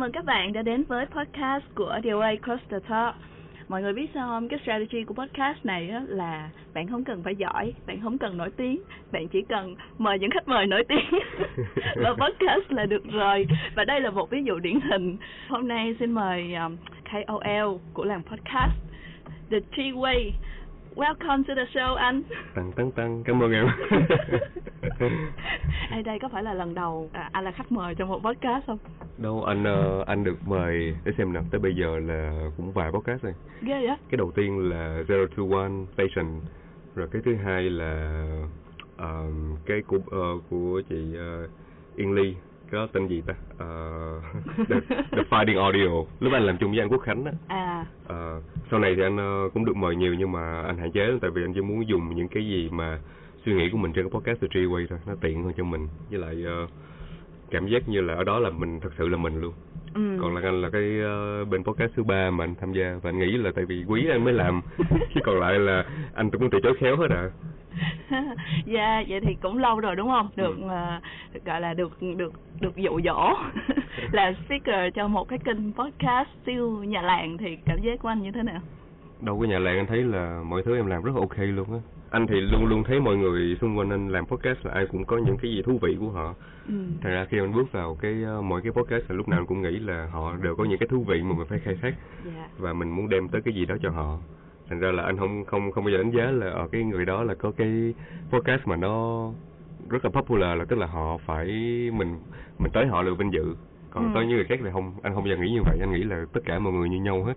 mừng các bạn đã đến với podcast của DOA Cross the Talk. Mọi người biết sao không? Cái strategy của podcast này là bạn không cần phải giỏi, bạn không cần nổi tiếng, bạn chỉ cần mời những khách mời nổi tiếng và podcast là được rồi. Và đây là một ví dụ điển hình. Hôm nay xin mời um, KOL của làm podcast The Tree Way. Welcome to the show anh. Tăng tăng tăng, cảm ơn em. Ê, đây có phải là lần đầu à, anh là khách mời trong một podcast không? Đâu anh ờ, anh được mời để xem nào, tới bây giờ là cũng vài podcast rồi. Ghê vậy? Cái đầu tiên là Zero to One Station, rồi cái thứ hai là ờm, cái của ờ, của chị ờ, Yên Ly, cái đó tên gì ta? Ờ, the, the Finding Audio. Lúc anh làm chung với anh Quốc Khánh á. À, Ờ, sau này thì anh ờ, cũng được mời nhiều nhưng mà anh hạn chế tại vì anh chỉ muốn dùng những cái gì mà suy nghĩ của mình trên cái podcast The Treeway thôi, nó tiện hơn cho mình. Với lại ờ, cảm giác như là ở đó là mình thật sự là mình luôn. ừ. Còn là anh là cái ờ, bên podcast thứ ba mà anh tham gia và anh nghĩ là tại vì quý anh mới làm chứ còn lại là anh cũng từ chối khéo hết à. dạ vậy thì cũng lâu rồi đúng không được Ừ. được gọi là được được được dụ dỗ là speaker cho một cái kênh podcast siêu nhà làng thì cảm giác của anh như thế nào Đâu có nhà làng anh thấy là mọi thứ em làm rất là ok luôn á. Anh thì luôn luôn thấy mọi người xung quanh anh làm podcast là ai cũng có những cái gì thú vị của họ. ừ. Thành ra khi anh bước vào cái ờ, mỗi cái podcast là lúc nào anh cũng nghĩ là họ đều có những cái thú vị mà mình phải khai thác dạ và mình muốn đem tới cái gì đó cho họ. Thành ra là anh không không không bao giờ đánh giá là ở cái người đó là có cái podcast mà nó rất là popular là tức là họ phải mình mình tới họ là vinh dự. Còn Ừ. tới những người khác thì không anh không bao giờ nghĩ như vậy, anh nghĩ là tất cả mọi người như nhau hết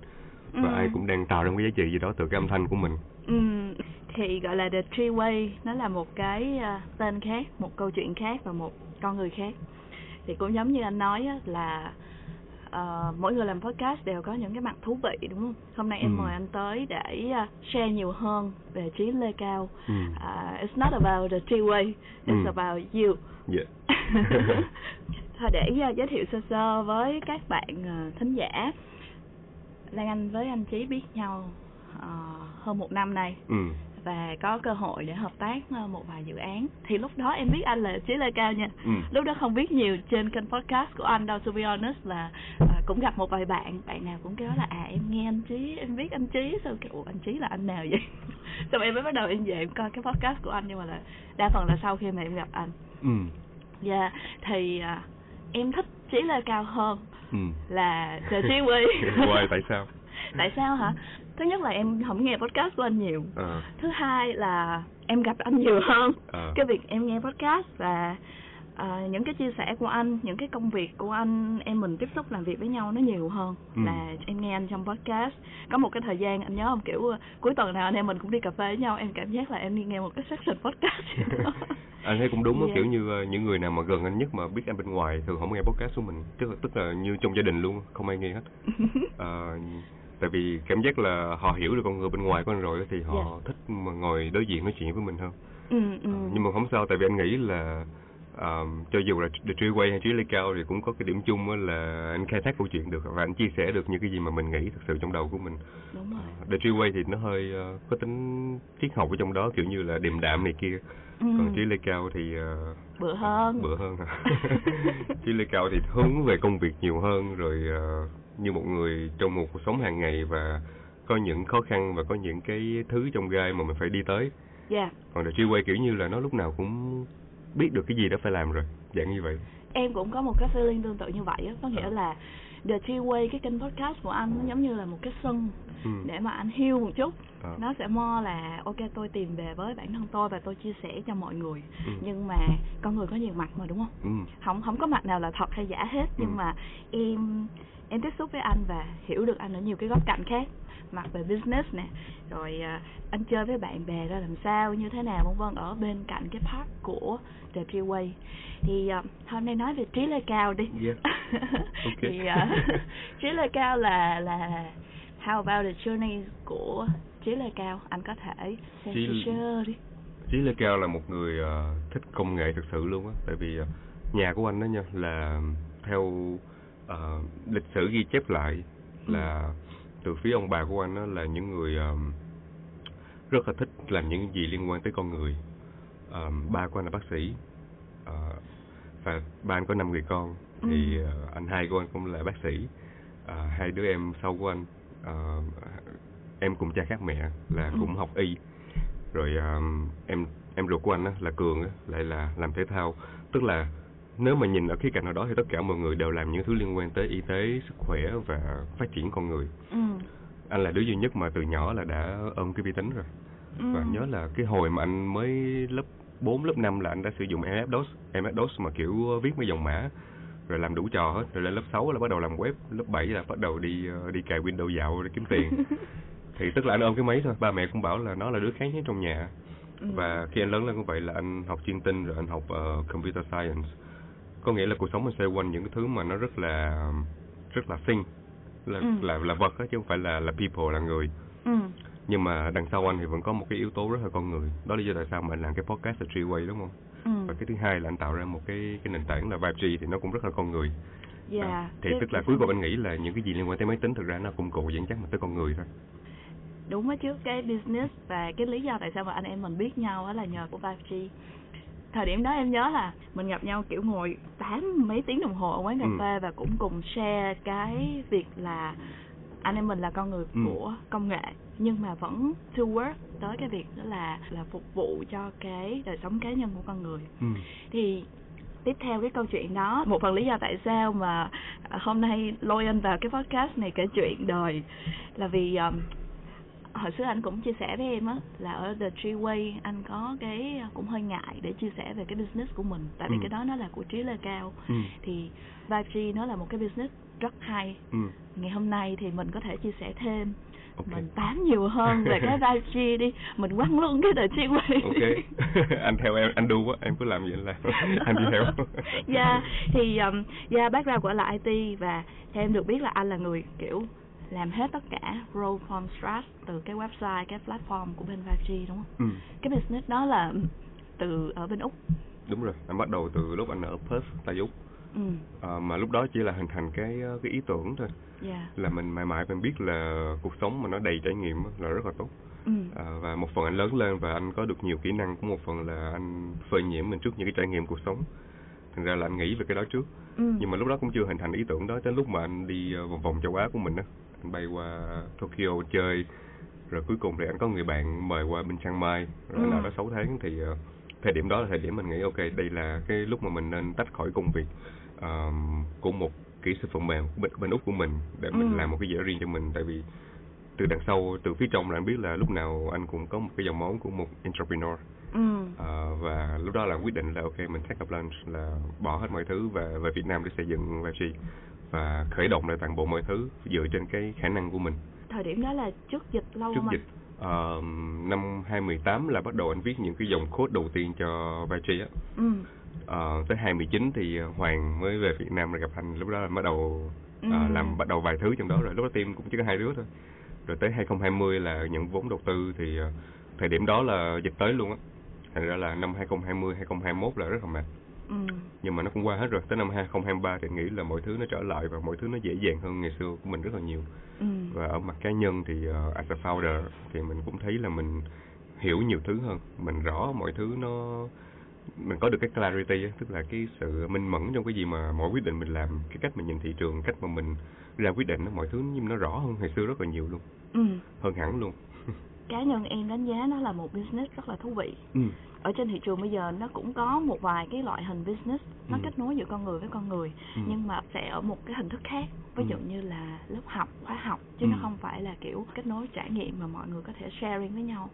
và Ừ. ai cũng đang tạo ra một cái giá trị gì đó từ cái âm thanh của mình. Ừ, thì gọi là The Tree Way nó là một cái à, tên khác, một câu chuyện khác và một con người khác. Thì cũng giống như anh nói á, là ờ, mỗi người làm podcast đều có những cái mặt thú vị đúng không? Hôm nay em Ừ. mời anh tới để à, share nhiều hơn về trí Lê Cao. Ừ. À, it's not about the Tree Way, it's Ừ. about you. Dạ. Thôi để à, giới thiệu sơ sơ với các bạn à, thính giả. Lan Anh với anh Chí biết nhau ờ, hơn một năm nay Ừ. và có cơ hội để hợp tác ờ, một vài dự án thì lúc đó em biết anh là Chí Lê Cao nha Ừ. lúc đó không biết nhiều trên kênh podcast của anh đâu to be honest là à, cũng gặp một vài bạn bạn nào cũng kêu là à em nghe anh Chí em biết anh Chí sao kiểu "Ủa, anh Chí là anh nào vậy xong em mới bắt đầu em về em coi cái podcast của anh nhưng mà là đa phần là sau khi mà em gặp anh Ừ. dạ thì à, em thích Chí Lê Cao hơn Ừ. là The Chí Quy Why tại sao? tại sao hả thứ nhất là em không nghe podcast của anh nhiều Ờ. thứ hai là em gặp anh nhiều hơn Ờ. cái việc em nghe podcast và ờ, những cái chia sẻ của anh những cái công việc của anh em mình tiếp xúc làm việc với nhau nó nhiều hơn Ừ. là em nghe anh trong podcast có một cái thời gian anh nhớ không kiểu cuối tuần nào anh em mình cũng đi cà phê với nhau em cảm giác là em đi nghe một cái section podcast anh thấy cũng đúng á Dạ. kiểu như những người nào mà gần anh nhất mà biết anh bên ngoài thường không nghe podcast của mình tức là tức là như trong gia đình luôn không ai nghe hết Ờ, tại vì cảm giác là họ hiểu được con người bên ngoài của anh rồi thì họ Dạ. thích mà ngồi đối diện nói chuyện với mình hơn ừ, ừ. Ờ, nhưng mà không sao tại vì anh nghĩ là ờ, cho dù là The Treeway hay Trí Lê Cao thì cũng có cái điểm chung là anh khai thác câu chuyện được và anh chia sẻ được những cái gì mà mình nghĩ thật sự trong đầu của mình đúng rồi The Treeway thì nó hơi ờ, có tính triết học ở trong đó kiểu như là điềm đạm này kia ừ. còn Trí Lê Cao thì ờ, bữa hơn bữa hơn? Trí Lê Cao thì hướng về công việc nhiều hơn rồi ờ, như một người trong một cuộc sống hàng ngày và có những khó khăn và có những cái thứ trong gai mà mình phải đi tới dạ còn The Treeway kiểu như là nó lúc nào cũng biết được cái gì đó phải làm rồi dạng như vậy em cũng có một cái feeling tương tự như vậy á có nghĩa Ờ. là The T-Way cái kênh podcast của anh nó giống như là một cái sân ừ. để mà anh heal một chút Ờ. nó sẽ mo là ok tôi tìm về với bản thân tôi và tôi chia sẻ cho mọi người Ừ. nhưng mà con người có nhiều mặt mà đúng không Ừ. không không có mặt nào là thật hay giả hết nhưng Ừ. mà em em tiếp xúc với anh và hiểu được anh ở nhiều cái góc cạnh khác. Mặt về business nè rồi à, anh chơi với bạn bè ra làm sao như thế nào vân vân ở bên cạnh cái part của The Treeway thì à, hôm nay nói về trí lê cao đi. Yeah. Ok. thì à, trí lê cao là là how about the journey của trí lê cao? Anh có thể share Trí- đi. Trí Lê Cao là một người ờ, thích công nghệ thực sự luôn á. Tại vì ờ, nhà của anh đó nha là theo ờ, lịch sử ghi chép lại là từ phía ông bà của anh đó là những người ờ, rất là thích làm những gì liên quan tới con người. Ờ, ba của anh là bác sĩ Ờ, và ba anh có năm người con. Thì Ừ. ờ, anh hai của anh cũng là bác sĩ Ờ, hai đứa em sau của anh ờ, em cùng cha khác mẹ là Ừ. cũng học y. Rồi ờ, em em ruột của anh á, là cường á, lại là làm thể thao. Tức là nếu mà nhìn ở khía cạnh nào đó thì tất cả mọi người đều làm những thứ liên quan tới y tế sức khỏe và phát triển con người. Ừ. Anh là đứa duy nhất mà từ nhỏ là đã ôm cái vi tính rồi. Ừ. Và nhớ là cái hồi mà anh mới lớp 4, lớp 5 là anh đã sử dụng MS DOS MS DOS mà kiểu viết mấy dòng mã rồi làm đủ trò hết. Rồi lên lớp 6 là bắt đầu làm web lớp 7 là bắt đầu đi ờ, đi cài Windows dạo để kiếm tiền. Thì tức là anh ôm cái máy thôi. Ba mẹ cũng bảo là nó là đứa khác nhất trong nhà. Ừ. và khi anh lớn lên cũng vậy là anh học chuyên tinh rồi anh học ờ, computer science có nghĩa là cuộc sống mình xoay quanh những cái thứ mà nó rất là rất là thing là Ừ. là là vật á chứ không phải là là people là người. Ừ. Nhưng mà đằng sau anh thì vẫn có một cái yếu tố rất là con người. Đó là do tại sao mà anh làm cái podcast là Treeway đúng không? Ừ. Và cái thứ hai là anh tạo ra một cái cái nền tảng là 5G thì nó cũng rất là con người. Dạ. Đó. thì Cái- tức là cuối cùng anh nghĩ là những cái gì liên quan tới máy tính thực ra nó cũng cụ dẫn chắc mà tới con người thôi. Đúng á chứ cái business và cái lý do tại sao mà anh em mình biết nhau á là nhờ của 5G thời điểm đó em nhớ là mình gặp nhau kiểu ngồi tám mấy tiếng đồng hồ ở quán cà Ừ. phê và cũng cùng share cái việc là anh em mình là con người Ừ. của công nghệ nhưng mà vẫn to work tới cái việc đó là là phục vụ cho cái đời sống cá nhân của con người ừ. thì tiếp theo cái câu chuyện đó một phần lý do tại sao mà hôm nay lôi anh vào cái podcast này kể chuyện đời là vì um, hồi xưa anh cũng chia sẻ với em á là ở The Tree Way anh có cái cũng hơi ngại để chia sẻ về cái business của mình tại vì Ừ. cái đó nó là của trí lệ cao Ừ. thì 5G nó là một cái business rất hay Ừ. ngày hôm nay thì mình có thể chia sẻ thêm Ok. mình tám nhiều hơn về cái 5G đi mình quăng luôn cái The Tree Way ok anh theo em anh đu quá em cứ làm vậy làm anh đi theo Dạ, thì um, dạ background của anh là IT và theo em được biết là anh là người kiểu làm hết tất cả role from scratch từ cái website, cái platform của bên 5G đúng không? ừ. Cái business đó là từ ở bên Úc. đúng rồi anh bắt đầu từ lúc anh ở Perth Tây Úc. Ừ, Ờ, mà lúc đó chỉ là hình thành cái ờ, cái ý tưởng thôi. Dạ. là mình mãi mãi mình biết là cuộc sống mà nó đầy trải nghiệm là rất là tốt. Ừ, À, và một phần anh lớn lên và anh có được nhiều kỹ năng cũng một phần là anh phơi nhiễm mình trước những cái trải nghiệm cuộc sống. Thành ra là anh nghĩ về cái đó trước. Ừ, nhưng mà lúc đó cũng chưa hình thành ý tưởng đó đến lúc mà anh đi ờ, vòng vòng châu Á của mình á bay qua Tokyo chơi rồi cuối cùng thì anh có người bạn mời qua bên Chiang Mai. Rồi Ừ. đó 6 tháng thì ờ, thời điểm đó là thời điểm mình nghĩ ok đây là cái lúc mà mình nên tách khỏi công việc ờm, của một kỹ sư phần mềm bên, bên úc của mình để mình Ừ. làm một cái gì đó riêng cho mình. Tại vì từ đằng sau từ phía trong là anh biết là lúc nào anh cũng có một cái dòng máu của một entrepreneur. Ừ, Ờ, và lúc đó là quyết định là ok mình take up lunch là bỏ hết mọi thứ và về Việt Nam để xây dựng Vachi và khởi động lại toàn bộ mọi thứ dựa trên cái khả năng của mình. Thời điểm đó là trước dịch lâu trước không dịch ờ, năm 2018 là bắt đầu anh viết những cái dòng code đầu tiên cho Vachi á. Ừ, Ờ, tới 2019 thì Hoàng mới về Việt Nam rồi gặp anh. Lúc đó là bắt đầu ờ, Ừ. làm bắt đầu vài thứ trong đó rồi. Lúc đó team cũng chỉ có hai đứa thôi. Rồi tới 2020 là nhận vốn đầu tư thì ờ, thời điểm đó là dịch tới luôn á. Thành ra là năm 2020 2021 là rất là mệt ừ, nhưng mà nó cũng qua hết rồi. Tới năm 2023 thì nghĩ là mọi thứ nó trở lại và mọi thứ nó dễ dàng hơn ngày xưa của mình rất là nhiều. Ừ, và ở mặt cá nhân thì uh, as a founder thì mình cũng thấy là mình hiểu nhiều thứ hơn. Mình rõ mọi thứ nó mình có được cái clarity tức là cái sự minh mẫn trong cái gì mà mỗi quyết định mình làm cái cách mình nhìn thị trường cách mà mình ra quyết định nó mọi thứ nhưng nó rõ hơn ngày xưa rất là nhiều luôn. Ừ. hơn hẳn luôn. Cá nhân em đánh giá nó là một business rất là thú vị. Ừ. ở trên thị trường bây giờ nó cũng có một vài cái loại hình business nó Ừ. kết nối giữa con người với con người Ừ. nhưng mà sẽ ở một cái hình thức khác ví Ừ. dụ như là lớp học khóa học chứ Ừ. nó không phải là kiểu kết nối trải nghiệm mà mọi người có thể sharing với nhau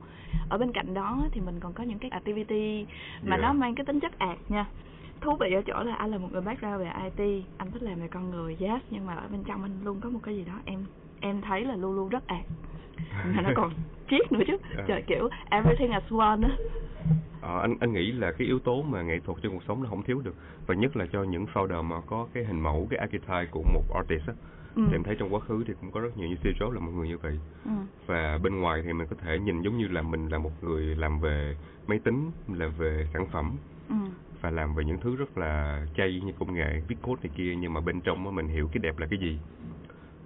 ở bên cạnh đó thì mình còn có những cái activity mà Yeah. nó mang cái tính chất ạt nha thú vị ở chỗ là anh là một người background về IT anh thích làm về con người yes nhưng mà ở bên trong anh luôn có một cái gì đó em em thấy là luôn luôn rất ạt mà nó còn triết nữa chứ À. trời kiểu everything as one á Ờ, anh anh nghĩ là cái yếu tố mà nghệ thuật trong cuộc sống nó không thiếu được và nhất là cho những founder mà có cái hình mẫu cái archetype của một artist á ừ. thì em thấy trong quá khứ thì cũng có rất nhiều như Steve Jobs là một người như vậy ừ. và bên ngoài thì mình có thể nhìn giống như là mình là một người làm về máy tính làm về sản phẩm ừ. và làm về những thứ rất là chay như công nghệ viết code này kia nhưng mà bên trong mình hiểu cái đẹp là cái gì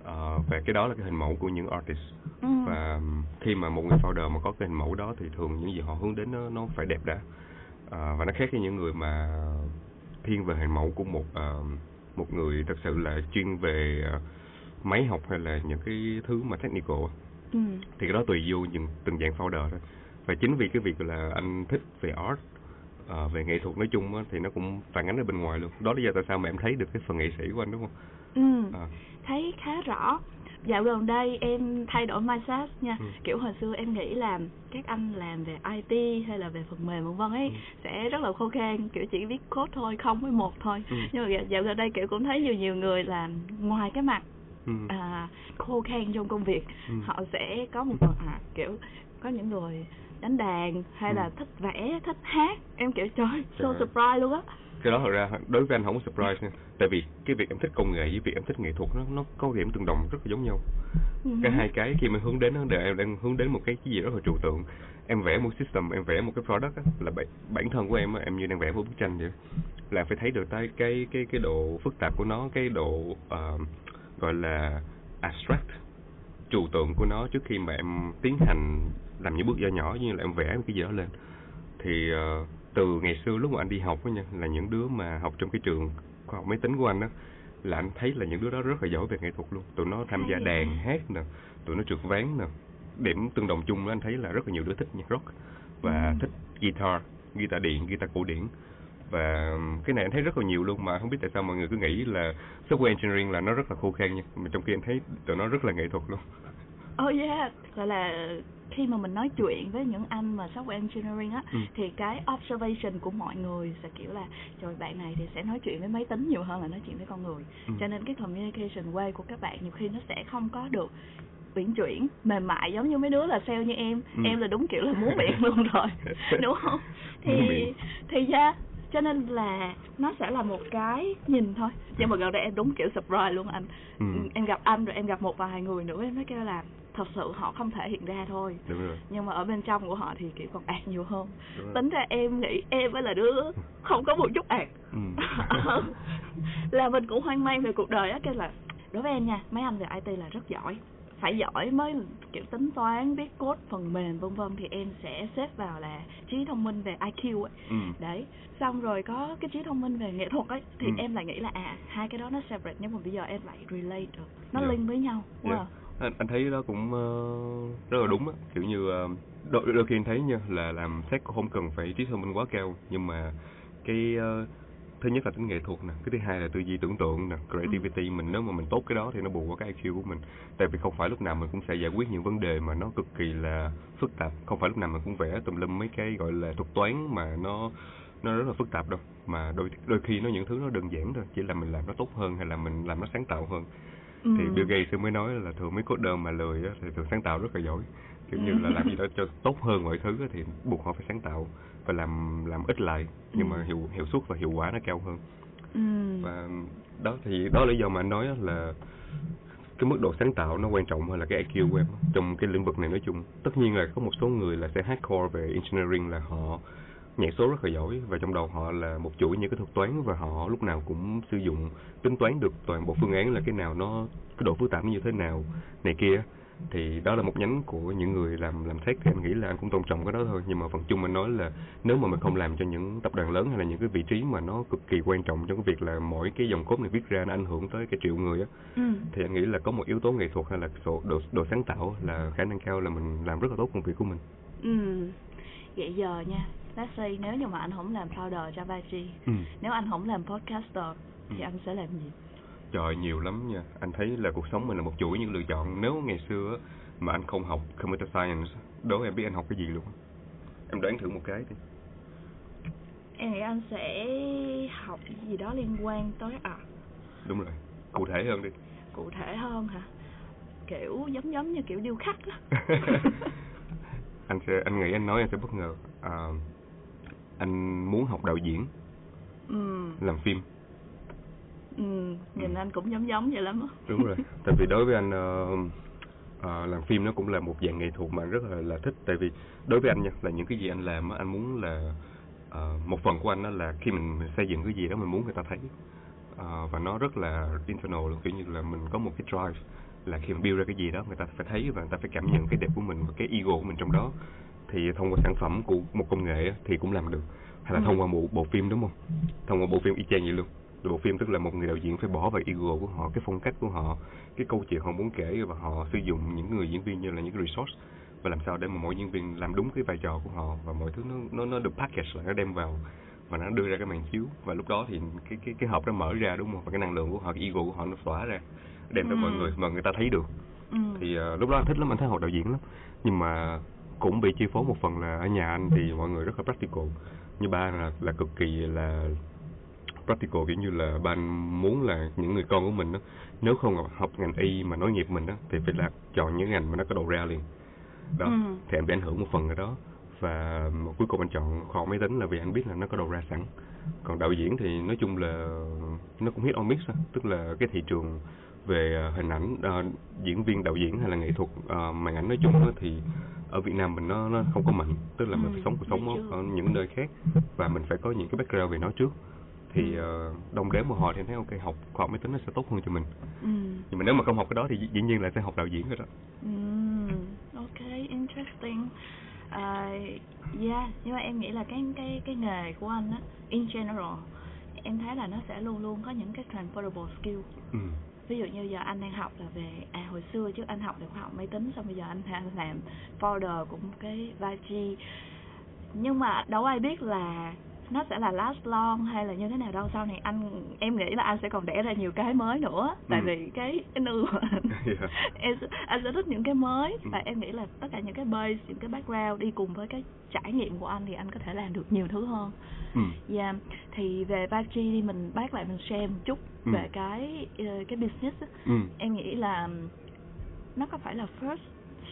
Ờ, và cái đó là cái hình mẫu của những artist. Ừ. và khi mà một người founder mà có cái hình mẫu đó thì thường những gì họ hướng đến nó nó phải đẹp đã. Ờ, và nó khác với những người mà thiên về hình mẫu của một ờ, một người thật sự là chuyên về uh, máy học hay là những cái thứ mà technical. Ừ. thì cái đó tùy vô những từng dạng founder thôi. Và chính vì cái việc là anh thích về art à, về nghệ thuật nói chung á, thì nó cũng phản ánh ở bên ngoài luôn. Đó lý do tại sao mà em thấy được cái phần nghệ sĩ của anh đúng không ừ à. thấy khá rõ dạo gần đây em thay đổi mindset nha ừ. kiểu hồi xưa em nghĩ là các anh làm về IT hay là về phần mềm vân vân ấy ừ. sẽ rất là khô khan kiểu chỉ viết code thôi không với một thôi ừ. nhưng mà dạo gần đây kiểu cũng thấy nhiều nhiều người làm ngoài cái mặt ừ. à, khô khan trong công việc ừ. họ sẽ có một phần à, kiểu có những người đánh đàn hay ừ. là thích vẽ thích hát em kiểu trời so surprise luôn á cái đó thật ra đối với anh không có surprise nha. Tại vì cái việc em thích công nghệ với việc em thích nghệ thuật nó nó có điểm tương đồng rất là giống nhau. Uh-huh. cái hai cái khi mà hướng đến đó em đang hướng đến một cái cái gì rất là trừu tượng. Em vẽ một system em vẽ một cái product á, là bản, bản thân của em em như đang vẽ một bức tranh vậy. Là phải thấy được cái cái cái cái độ phức tạp của nó cái độ uh, gọi là abstract trừu tượng của nó trước khi mà em tiến hành làm những bước nhỏ nhỏ như là em vẽ cái gì đó lên. Thì uh, từ ngày xưa lúc mà anh đi học á nha là những đứa mà học trong cái trường khoa học máy tính của anh đó là anh thấy là những đứa đó rất là giỏi về nghệ thuật luôn. Tụi nó tham gia đàn hát nè tụi nó trượt ván nè. Điểm tương đồng chung đó anh thấy là rất là nhiều đứa thích nhạc rock và ừ. thích guitar guitar điện guitar cổ điển. Và cái này anh thấy rất là nhiều luôn mà không biết tại sao mọi người cứ nghĩ là software engineering là nó rất là khô khan nha mà trong khi anh thấy tụi nó rất là nghệ thuật luôn oh yeah gọi là khi mà mình nói chuyện với những anh mà software engineering á ừ. thì cái observation của mọi người sẽ kiểu là trời bạn này thì sẽ nói chuyện với máy tính nhiều hơn là nói chuyện với con người ừ. cho nên cái communication way của các bạn nhiều khi nó sẽ không có được uyển chuyển mềm mại giống như mấy đứa là sale như em ừ. em là đúng kiểu là muốn miệng luôn rồi đúng không thì thì ra cho nên là nó sẽ là một cái nhìn thôi. Nhưng mà gần đây em đúng kiểu surprise luôn anh. Ừ. em gặp anh rồi em gặp một vài người nữa em mới kêu là thật sự họ không thể hiện ra thôi. Đúng rồi. nhưng mà ở bên trong của họ thì kiểu còn ạt nhiều hơn. Tính ra em nghĩ em mới là đứa không có một chút ạt. Ừ. là mình cũng hoang mang về cuộc đời á cái là đối với em nha mấy anh về IT là rất giỏi phải giỏi mới kiểu tính toán viết code phần mềm vân vân thì em sẽ xếp vào là trí thông minh về IQ ấy ừ. đấy xong rồi có cái trí thông minh về nghệ thuật ấy thì ừ. em lại nghĩ là à hai cái đó nó separate nhưng mà bây giờ em lại relate được nó yeah. Dạ. link với nhau yeah. Dạ. anh, anh thấy đó cũng uh, rất là đúng á kiểu như uh, đôi, đôi khi anh thấy nha là làm sách không cần phải trí thông minh quá cao nhưng mà cái uh, thứ nhất là tính nghệ thuật nè cái thứ hai là tư duy tưởng tượng nè creativity. Ừ. mình nếu mà mình tốt cái đó thì nó bù qua cái IQ của mình. Tại vì không phải lúc nào mình cũng sẽ giải quyết những vấn đề mà nó cực kỳ là phức tạp. Không phải lúc nào mình cũng vẽ tùm lum mấy cái gọi là thuật toán mà nó nó rất là phức tạp đâu. Mà đôi đôi khi nó những thứ nó đơn giản thôi chỉ là mình làm nó tốt hơn hay là mình làm nó sáng tạo hơn. Ừ. thì Bill Gates mới nói là thường mấy coder mà lười thì thường sáng tạo rất là giỏi. Kiểu như là làm gì đó cho tốt hơn mọi thứ thì buộc họ phải sáng tạo và làm làm ít lại. Nhưng ừ. mà hiệu hiệu suất và hiệu quả nó cao hơn. Ừ. và đó thì đó là lý do mà anh nói là cái mức độ sáng tạo nó quan trọng hơn là cái IQ của em. Trong cái lĩnh vực này nói chung tất nhiên là có một số người là sẽ hardcore về engineering là họ nhảy số rất là giỏi. Và trong đầu họ là một chuỗi những cái thuật toán và họ lúc nào cũng sử dụng tính toán được toàn bộ phương án là cái nào nó cái độ phức tạp như thế nào này kia thì đó là một nhánh của những người làm làm tech thì anh nghĩ là anh cũng tôn trọng cái đó thôi nhưng mà phần chung anh nói là nếu mà mình không làm cho những tập đoàn lớn hay là những cái vị trí mà nó cực kỳ quan trọng trong cái việc là mỗi cái dòng code này viết ra nó ảnh hưởng tới cái triệu người á ừ. thì anh nghĩ là có một yếu tố nghệ thuật hay là độ, độ độ sáng tạo là khả năng cao là mình làm rất là tốt công việc của mình ừ vậy giờ nha let's say nếu như mà anh không làm founder Java G ừ. nếu anh không làm podcaster thì ừ. anh sẽ làm gì Trời nhiều lắm nha. Anh thấy là cuộc sống mình là một chuỗi những lựa chọn. Nếu ngày xưa mà anh không học Computer Science Đố em biết anh học cái gì luôn? Em đoán thử một cái đi. Em nghĩ anh sẽ học gì đó liên quan tới à? Đúng rồi. Cụ thể hơn đi. Cụ thể hơn hả? Kiểu giống giống như kiểu điêu khắc đó. Anh sẽ anh nghĩ anh nói anh sẽ bất ngờ. À, Anh muốn học đạo diễn ừ. Làm phim ừ, nhìn ừ. anh cũng giống giống vậy lắm á. Đúng rồi. Tại vì đối với anh uh, uh, làm phim nó cũng là một dạng nghệ thuật mà anh rất là là thích. Tại vì đối với anh nha là những cái gì anh làm anh muốn là uh, một phần của anh đó là khi mình, mình xây dựng cái gì đó mình muốn người ta thấy. Uh, và nó rất là internal luôn kiểu như là mình có một cái drive là khi mình build ra cái gì đó người ta phải thấy và người ta phải cảm nhận cái đẹp của mình và cái ego của mình trong đó. Thì thông qua sản phẩm của một công nghệ thì cũng làm được. Hay là ừ. thông qua một bộ phim đúng không? Thông qua bộ phim y chang vậy luôn bộ phim tức là một người đạo diễn phải bỏ vào ego của họ cái phong cách của họ cái câu chuyện họ muốn kể và họ sử dụng những người diễn viên như là những cái resource và làm sao để mà mỗi diễn viên làm đúng cái vai trò của họ và mọi thứ nó nó nó được package lại nó đem vào và nó đưa ra cái màn chiếu. Và lúc đó thì cái cái cái hộp nó mở ra đúng không? Và cái năng lượng của họ cái ego của họ nó tỏa ra đem tới Ừ. mọi người mà người ta thấy được. Ừ. thì uh, lúc đó anh thích lắm anh thấy học đạo diễn lắm. Nhưng mà cũng bị chi phối một phần là ở nhà anh thì mọi người rất là practical. Như ba là là cực kỳ là practical kiểu như là ba anh muốn là những người con của mình đó nếu không học- ngành y mà nối nghiệp mình đó thì phải là chọn những ngành mà nó có đầu ra liền. Đó Ừ. thì em bị ảnh hưởng một phần ở đó. Và cuối cùng anh chọn khoa máy tính là vì anh biết là nó có đầu ra sẵn. Còn đạo diễn thì nói chung là nó cũng hit miss á tức là cái thị trường về ờ, hình ảnh ờ, diễn viên đạo diễn hay là nghệ thuật ờ, màn ảnh nói chung á thì ở Việt Nam mình nó nó không có mạnh. Tức là mình Ừ, phải sống cuộc sống ở, ở những nơi khác và mình phải có những cái background về nó trước thì Ừ. ờ, đông đếm của họ thì em thấy ok học khoa học máy tính nó sẽ tốt hơn cho mình Ừ. nhưng mà nếu mà không học cái đó thì dĩ- nhiên là sẽ học đạo diễn rồi đó Ừm, ok, interesting. À, yeah, nhưng mà em nghĩ là cái cái cái nghề của anh á, in general, em thấy là nó sẽ luôn luôn có những cái transferable skill. ừ. Ví dụ như giờ anh đang học là về à hồi xưa trước anh học về khoa học máy tính xong bây giờ anh đang làm folder của một cái vai chi. Nhưng mà đâu ai biết là nó sẽ là last long hay là như thế nào đâu sau này anh em nghĩ là anh sẽ còn đẻ ra nhiều cái mới nữa tại Ừ. vì cái nư của anh Yeah. em sẽ- anh sẽ thích những cái mới Ừ. và em nghĩ là tất cả những cái base những cái background đi cùng với cái trải nghiệm của anh thì anh có thể làm được nhiều thứ hơn ừ. yeah. thì về Bachi đi mình bác lại mình share một chút Ừ. về cái ờ, cái business. Ừ. em nghĩ là nó có phải là first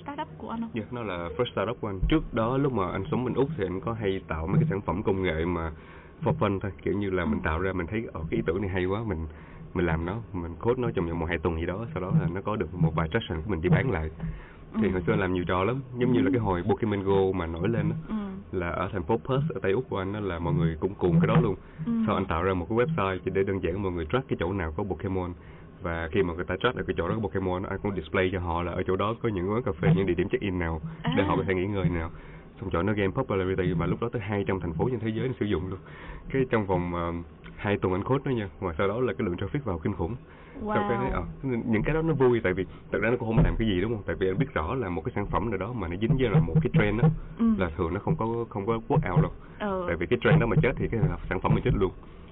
startup của anh không Dạ, nó là first startup của anh. Trước đó lúc mà anh sống bên Úc thì anh có hay tạo mấy cái sản phẩm công nghệ mà for fun thôi, kiểu như là mình Ừ. tạo ra mình thấy ở cái ý tưởng này hay quá, mình mình làm nó, mình code nó trong vòng một hai tuần gì đó, sau đó là nó có được một vài traction của mình đi bán lại. Thì Ừ. hồi xưa anh làm nhiều trò lắm, giống như là cái hồi Pokemon Go mà nổi lên á, ừ. là ở thành phố Perth ở Tây Úc của anh đó là mọi người cũng cùng cái đó luôn. Ừ. Sau anh tạo ra một cái website chỉ để đơn giản mọi người track cái chỗ nào có Pokemon và khi mà người ta track được cái chỗ đó có Pokemon anh cũng display cho họ là ở chỗ đó có những quán cà phê những địa điểm check in nào để À. họ có thể nghỉ ngơi nào xong chỗ nó game popularity mà lúc đó tới 200 thành phố trên thế giới nó sử dụng luôn cái trong vòng uh, hai tuần anh code đó nha và sau đó là cái lượng traffic vào kinh khủng wow. Sau cái thấy, ờ, những cái đó nó vui tại vì thật ra nó cũng không làm cái gì đúng không tại vì anh biết rõ là một cái sản phẩm nào đó mà nó dính với là một cái trend đó ừ. là thường nó không có không có work out đâu ừ. tại vì cái trend đó mà chết thì cái sản phẩm mình chết luôn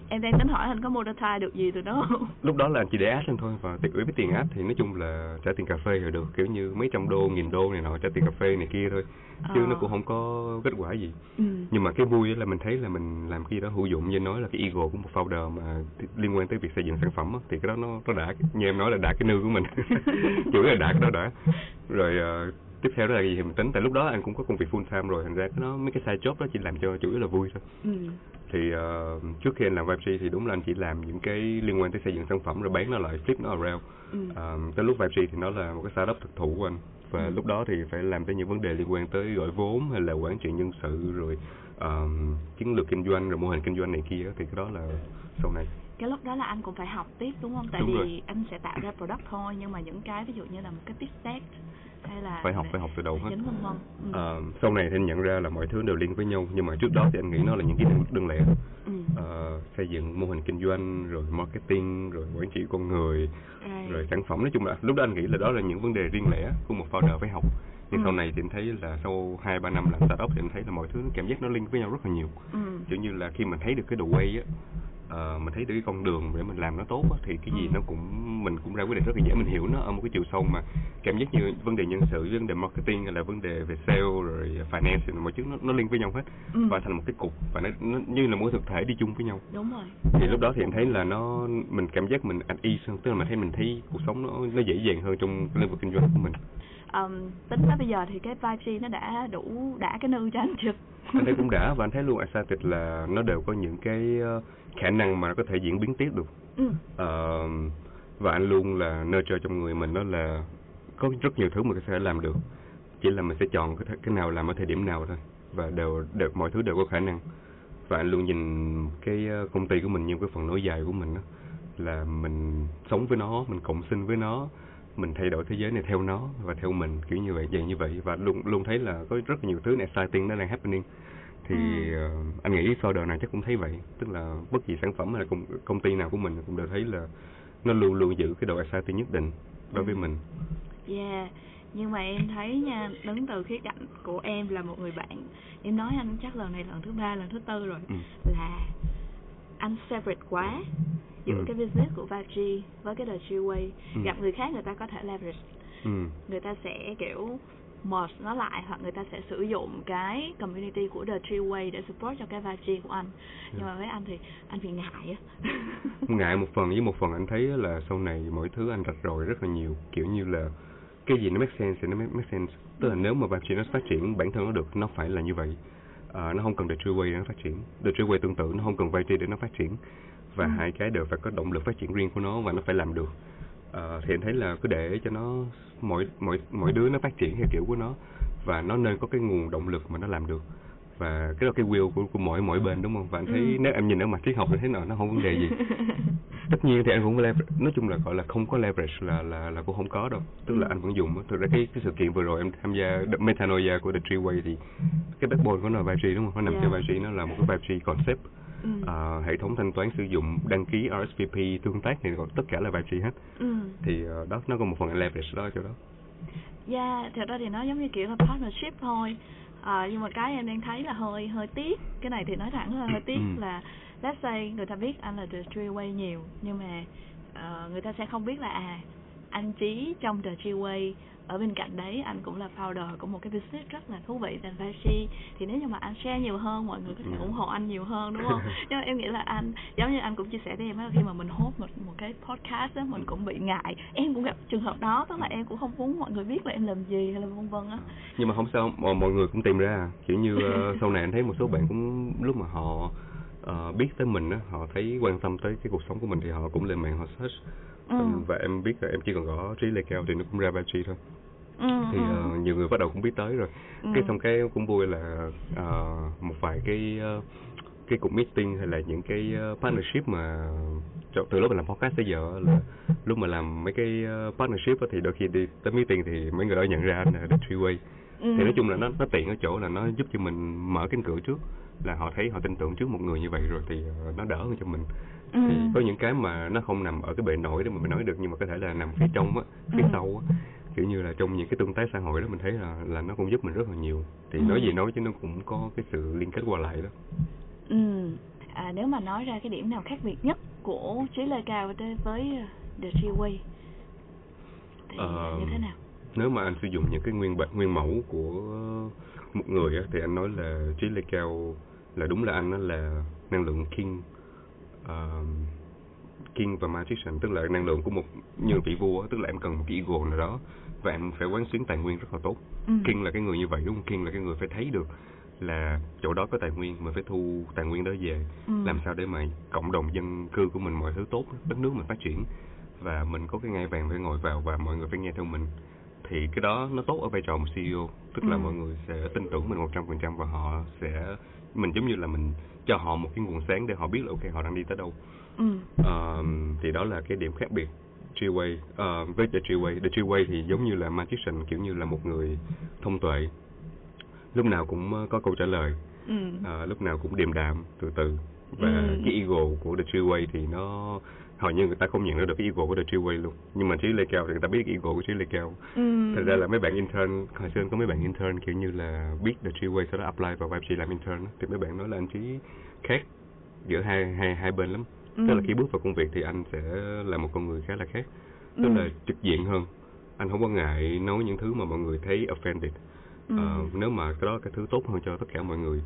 em đang tính hỏi anh có monetize được gì từ đó không lúc đó là anh chỉ để ad lên thôi và tiền với tiền ad thì nói chung là trả tiền cà phê rồi được kiểu như mấy trăm đô nghìn đô này nọ trả tiền cà phê này kia thôi chứ Ờ. nó cũng không có kết quả gì ừ. nhưng mà cái vui là mình thấy là mình làm cái gì đó hữu dụng như nói là cái ego của một founder mà liên quan tới việc xây dựng sản phẩm thì cái đó nó nó đã như em nói là đã cái nư của mình chủ yếu là đã cái đó đã rồi ờ, tiếp theo đó là gì thì mình tính tại lúc đó anh cũng có công việc full time rồi thành ra cái nó mấy cái side job đó chỉ làm cho chủ yếu là vui thôi ừ. Thì ờ, trước khi anh làm Vibe thì đúng là anh chỉ làm những cái liên quan tới xây dựng sản phẩm rồi bán nó lại flip nó around Ừ. Ờ, tới lúc Vibe thì nó là một cái startup thực thụ của anh và Ừ. lúc đó thì phải làm tới những vấn đề liên quan tới gọi vốn hay là quản trị nhân sự rồi ờ, chiến lược kinh doanh rồi mô hình kinh doanh này kia thì cái đó là sau này cái lúc đó là anh cũng phải học tiếp đúng không tại Đúng vì rồi. anh sẽ tạo ra product thôi nhưng mà những cái ví dụ như là một cái pitch deck hay là phải học phải học từ đầu hết vân vân ừ. Ờ, sau này thì anh nhận ra là mọi thứ đều liên với nhau nhưng mà trước đó thì anh nghĩ nó là những cái đơn, đơn lẻ ừ. Ờ, xây dựng mô hình kinh doanh rồi marketing rồi quản trị con người Right. rồi sản phẩm nói chung là lúc đó anh nghĩ là đó là những vấn đề riêng lẻ của một founder phải học nhưng Ừ. sau này thì anh thấy là sau hai ba năm làm startup thì anh thấy là mọi thứ cảm giác nó link với nhau rất là nhiều ừ. kiểu như là khi mình thấy được cái the way á ờ, mình thấy được cái con đường để mình làm nó tốt á, thì cái gì Ừ. nó cũng mình cũng ra quyết định rất là dễ mình hiểu nó ở một cái chiều sâu mà cảm giác như vấn đề nhân sự vấn đề marketing hay là vấn đề về sale rồi finance thì mọi thứ nó, nó link với nhau hết Ừ. và thành một cái cục và nó, nó như là cái thực thể đi chung với nhau đúng rồi thì lúc đó thì em thấy là nó mình cảm giác mình at ease hơn tức là mình thấy mình thấy cuộc sống nó nó dễ dàng hơn trong cái lĩnh vực kinh doanh của mình um, tính tới bây giờ thì cái vibe nó đã đủ đã cái nư cho anh chưa anh thấy cũng đã và anh thấy luôn Excited là nó đều có những cái ờ, khả năng mà nó có thể diễn biến tiếp được. Ừ. Ờ, và anh luôn là nurture trong người mình đó là có rất nhiều thứ mình có thể làm được. Chỉ là mình sẽ chọn cái cái nào làm ở thời điểm nào thôi và đều đều mọi thứ đều có khả năng. Và anh luôn nhìn cái ờ, công ty của mình như cái phần nối dài của mình đó là mình sống với nó mình cộng sinh với nó mình thay đổi thế giới này theo nó và theo mình kiểu như vậy dạng như vậy. Và luôn luôn thấy là có rất nhiều thứ exciting nó đang happening thì Ừ. uh, anh nghĩ founder nào chắc cũng thấy vậy tức là bất kỳ sản phẩm hay là công, công ty nào của mình cũng đều thấy là nó luôn luôn giữ cái độ exciting nhất định đối với Ừ. mình Yeah, nhưng mà em thấy nha, đứng từ khía cạnh của em là một người bạn Em nói anh chắc lần này lần thứ ba, lần thứ tư rồi ừ. Là anh separate quá giữa Ừ. cái business của Vagi với cái Chill Way Ừ. Gặp người khác người ta có thể leverage Ừ. Người ta sẽ kiểu merge nó lại hoặc người ta sẽ sử dụng cái community của The Chill Way để support cho cái Vagi của anh. Nhưng Dạ. mà với anh thì anh bị ngại á. Ngại một phần với một phần anh thấy là sau này mọi thứ anh rạch ròi rất là nhiều. Kiểu như là cái gì nó make sense thì nó make sense. Tức là nếu mà Vamchi nó phát triển bản thân nó được nó phải là như vậy. À, nó không cần The True Way để nó phát triển. The True Way tương tự nó không cần Vamchi để nó phát triển. Và Ừ. hai cái đều phải có động lực phát triển riêng của nó và nó phải làm được à, thì anh thấy là cứ để cho nó mỗi mỗi mỗi đứa nó phát triển theo kiểu của nó và nó nên có cái nguồn động lực mà nó làm được. Và cái đó cái will của, của mỗi mỗi bên đúng không? Và anh thấy Ừ. nếu em nhìn ở mặt triết học thì thấy nào nó không vấn đề gì. Tất nhiên thì anh cũng leverage nói chung là gọi là không có leverage là là là cũng không có đâu. Tức là Ừ. anh vẫn dùng thực ra cái cái sự kiện vừa rồi em tham gia metanoia của the tree way thì cái backbone của nó là Vibri đúng không? Nó nằm Yeah. trên Vibri nó là một cái Vibri concept ừ. Ờ, hệ thống thanh toán sử dụng đăng ký RSVP tương tác thì gọi tất cả là Vibri hết ừ. thì ờ, đó nó có một phần leverage đó chỗ đó Yeah, thật ra thì nó giống như kiểu là partnership thôi à, Nhưng mà cái em đang thấy là hơi hơi tiếc Cái này thì nói thẳng là hơi tiếc Ừ. là Let's say người ta biết anh là The Treeway nhiều Nhưng mà ờ, người ta sẽ không biết là à Anh Trí trong The Treeway ở bên cạnh đấy anh cũng là founder của một cái business rất là thú vị tên Vashi thì nếu như mà anh share nhiều hơn mọi người có thể Ừ. ủng hộ anh nhiều hơn đúng không? Nhưng mà em nghĩ là anh giống như anh cũng chia sẻ với em á khi mà mình host một một cái podcast á mình cũng bị ngại. Em cũng gặp trường hợp đó tức là em cũng không muốn mọi người biết là em làm gì hay là vân vân á. Nhưng mà không sao mọi, mọi người cũng tìm ra. Kiểu như ờ, sau này anh thấy một số bạn cũng lúc mà họ ờ, biết tới mình á họ thấy quan tâm tới cái cuộc sống của mình thì họ cũng lên mạng họ search ừ. và em biết là em chỉ cần gõ trí lê cao thì nó cũng ra ba thôi ừ, thì ừ. ờ, nhiều người bắt đầu cũng biết tới rồi Ừ. cái xong cái cũng vui là ờ, một vài cái ờ, cái cuộc meeting hay là những cái ờ, partnership mà từ lúc mà làm podcast tới giờ là lúc mà làm mấy cái ờ, partnership á thì đôi khi đi tới meeting thì mấy người đó nhận ra anh là The Three Way ừ. thì nói chung là nó nó tiện ở chỗ là nó giúp cho mình mở cánh cửa trước là họ thấy họ tin tưởng trước một người như vậy rồi thì ờ, nó đỡ hơn cho mình ừ. thì có những cái mà nó không nằm ở cái bề nổi để mà mình nói được nhưng mà có thể là nằm phía trong á phía Ừ. sau á kiểu như là trong những cái tương tác xã hội đó mình thấy là là nó cũng giúp mình rất là nhiều thì Ừ. nói gì nói chứ nó cũng có cái sự liên kết qua lại đó Ừ. À, nếu mà nói ra cái điểm nào khác biệt nhất của trí lê cao với với The Treeway thì Ờ, như thế nào? nếu mà anh sử dụng những cái nguyên bản nguyên mẫu của một người á thì anh nói là trí lê cao là đúng là anh đó là năng lượng king um, king và magician tức là năng lượng của một như vị vua tức là em cần một cái ego nào đó và em phải quán xuyến tài nguyên rất là tốt Ừ. king là cái người như vậy đúng không king là cái người phải thấy được là chỗ đó có tài nguyên mình phải thu tài nguyên đó về Ừ. làm sao để mà cộng đồng dân cư của mình mọi thứ tốt đất nước mình phát triển và mình có cái ngai vàng để ngồi vào và mọi người phải nghe theo mình thì cái đó nó tốt ở vai trò một CEO tức là Ừ. mọi người sẽ tin tưởng mình một trăm phần trăm và họ sẽ mình giống như là mình cho họ một cái nguồn sáng để họ biết là ok họ đang đi tới đâu Ừ. Ờ, thì đó là cái điểm khác biệt Treeway uh, với The Treeway The Treeway thì giống như là magician kiểu như là một người thông tuệ lúc nào cũng ờ, có câu trả lời Ừ. Ờ, lúc nào cũng điềm đạm từ từ và Ừ. cái ego của The Treeway thì nó hầu như người ta không nhận ra được cái ego của The Treeway luôn nhưng mà trí lê cao thì người ta biết cái ego của trí lê cao Ừ. thật ra là mấy bạn intern hồi xưa có mấy bạn intern kiểu như là biết The Treeway sau đó apply vào vai làm intern thì mấy bạn nói là anh trí khác giữa hai hai hai bên lắm tức là Ừ. khi bước vào công việc thì anh sẽ là một con người khá là khác tức Ừ. là trực diện hơn anh không có ngại nói những thứ mà mọi người thấy offended Ừ. Ờ, nếu mà cái đó cái thứ tốt hơn cho tất cả mọi người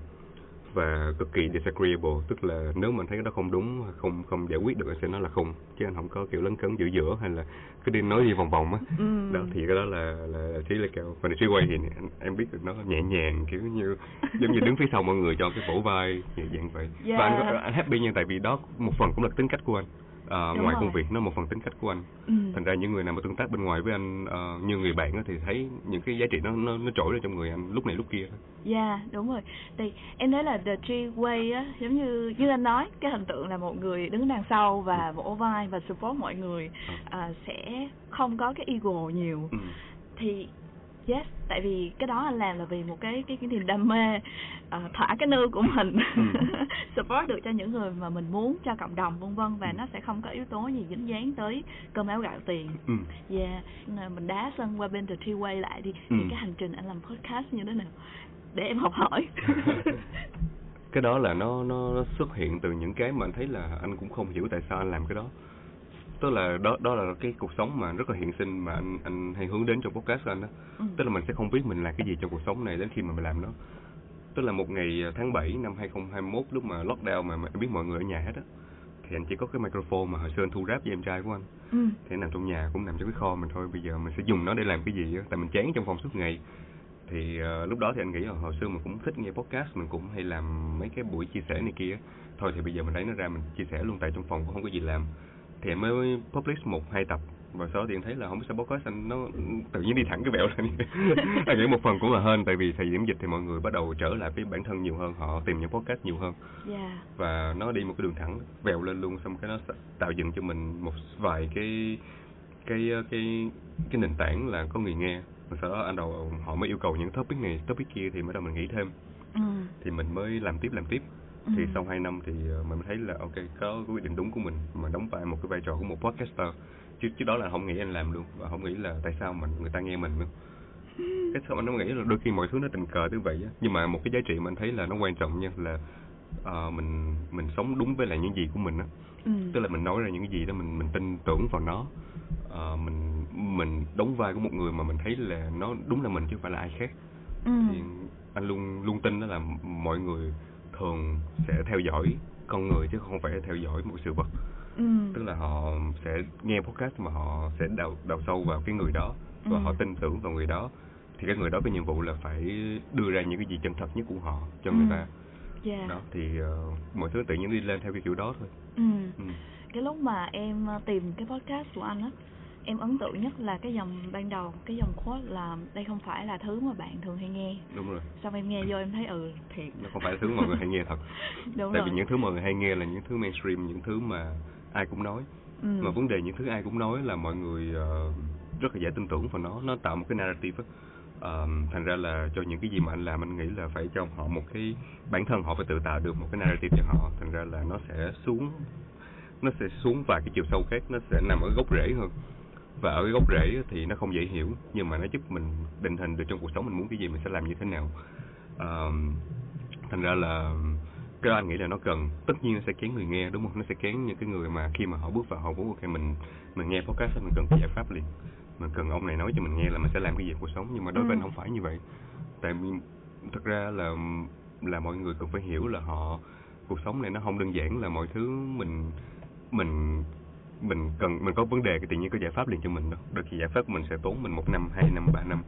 và cực kỳ disagreeable tức là nếu mà thấy cái đó không đúng không không giải quyết được anh sẽ nói là không chứ anh không có kiểu lấn cấn giữa giữa hay là cứ đi nói đi vòng vòng á Ừ. đó thì cái đó là là trí là cao và trí quay thì em, biết được nó nhẹ nhàng kiểu như giống như đứng phía sau mọi người cho cái vỗ vai nhẹ dạng vậy Yeah. và anh, anh happy nha tại vì đó một phần cũng là tính cách của anh Đúng ngoài rồi. công việc nó một phần tính cách của anh Ừ. thành ra những người nào mà tương tác bên ngoài với anh ờ, như người bạn á thì thấy những cái giá trị nó nó nó trỗi ra trong người anh lúc này lúc kia Yeah, đúng rồi. Thì em thấy là The Treeway á, giống như như anh nói, cái hình tượng là một người đứng đằng sau và vỗ vai và support mọi người Ờ. à, sẽ không có cái ego nhiều. ừ. Thì yes tại vì cái đó anh làm là vì một cái cái cái niềm đam mê uh, thỏa cái nư của mình Ừ. support được cho những người mà mình muốn cho cộng đồng vân vân và Ừ. nó sẽ không có yếu tố gì dính dáng tới cơm áo gạo tiền ừ. yeah Nè, mình đá sân qua bên The Tree Way lại đi Ừ. thì cái hành trình anh làm podcast như thế nào để em học hỏi. Cái đó là nó nó nó xuất hiện từ những cái mà anh thấy là anh cũng không hiểu tại sao anh làm cái đó. Tức là đó đó là cái cuộc sống mà rất là hiện sinh mà anh anh hay hướng đến trong podcast của anh đó ừ. tức là mình sẽ không biết mình là cái gì trong cuộc sống này đến khi mà mình làm nó. Tức là một ngày à, tháng 7 năm 2021 lúc mà lockdown mà, em biết mọi người ở nhà hết á thì anh chỉ có cái microphone mà hồi xưa anh thu rap với em trai của anh. Ừ. thì anh nằm trong nhà cũng nằm trong cái kho mình thôi bây giờ mình sẽ dùng nó để làm cái gì á. Tại mình chán trong phòng suốt ngày thì ờ, lúc đó thì anh nghĩ là hồi xưa mình cũng thích nghe podcast mình cũng hay làm mấy cái buổi chia sẻ này kia. Thôi thì bây giờ mình lấy nó ra mình chia sẻ luôn tại trong phòng cũng không có gì làm. Thì anh mới publish một hai tập. Và sau đó thì anh thấy là không biết sao podcast anh nó tự nhiên đi thẳng cái bẹo lên. Anh nghĩ một phần cũng là hơn tại vì thời điểm dịch thì mọi người bắt đầu trở lại với bản thân nhiều hơn họ tìm những podcast nhiều hơn. Yeah và nó đi một cái đường thẳng vèo lên luôn xong cái nó tạo dựng cho mình một vài cái cái cái cái nền tảng là có người nghe và sau đó anh đầu họ mới yêu cầu những topic này topic kia thì bắt đầu mình nghĩ thêm. Ừ. thì mình mới làm tiếp làm tiếp. Thì Ừ. sau 2 năm thì ờ, mình mới thấy là ok có quyết định đúng của mình mà đóng vai một cái vai trò của một podcaster. Chứ chứ đó là không nghĩ anh làm luôn và không nghĩ là tại sao mình người ta nghe mình nữa cái sao anh không nghĩ là đôi khi mọi thứ nó tình cờ như vậy á. Nhưng mà một cái giá trị mà anh thấy là nó quan trọng nha là ờ, mình mình sống đúng với lại những gì của mình á ừ. tức là mình nói ra những cái gì đó mình mình tin tưởng vào nó Ờ, mình mình đóng vai của một người mà mình thấy là nó đúng là mình chứ không phải là ai khác ừ. thì anh luôn luôn tin đó là mọi người thường sẽ theo dõi con người chứ không phải theo dõi một sự vật ừ. tức là họ sẽ nghe podcast mà họ sẽ đào đào sâu vào cái người đó và Ừ. họ tin tưởng vào người đó thì cái người đó có nhiệm vụ là phải đưa ra những cái gì chân thật nhất của họ cho người Ừ. ta yeah đó thì ờ, mọi thứ tự nhiên đi lên theo cái kiểu đó thôi. Ừ. ừ. cái lúc mà em ờ, tìm cái podcast của anh á em ấn tượng nhất là cái dòng ban đầu cái dòng quote là đây không phải là thứ mà bạn thường hay nghe. Đúng rồi. Xong em nghe vô em thấy ừ thiệt. Nó không phải là thứ mọi người hay nghe thật. Đúng tại rồi. vì những thứ mọi người hay nghe là những thứ mainstream những thứ mà ai cũng nói. Ừ. mà vấn đề những thứ ai cũng nói là mọi người ờ, rất là dễ tin tưởng vào nó. Nó tạo một cái narrative á um, thành ra là cho những cái gì mà anh làm anh nghĩ là phải cho họ một cái bản thân họ phải tự tạo được một cái narrative cho họ. Thành ra là nó sẽ xuống nó sẽ xuống vài cái chiều sâu khác nó sẽ nằm ở gốc rễ hơn. Và ở cái gốc rễ thì nó không dễ hiểu nhưng mà nó giúp mình định hình được trong cuộc sống mình muốn cái gì mình sẽ làm như thế nào. Um, thành ra là cái đó anh nghĩ là nó cần tất nhiên nó sẽ kén người nghe đúng không? Nó sẽ kén những cái người mà khi mà họ bước vào họ muốn ok mình mình nghe podcast mình cần cái giải pháp liền mình cần ông này nói cho mình nghe là mình sẽ làm cái gì cuộc sống. Nhưng mà đối với Ừ. anh không phải như vậy. Tại vì thực ra là là mọi người cần phải hiểu là họ cuộc sống này nó không đơn giản là mọi thứ mình mình mình cần mình có vấn đề cái tự nhiên có giải pháp liền cho mình đâu. Đôi khi giải pháp của mình sẽ tốn mình một năm hai năm ba năm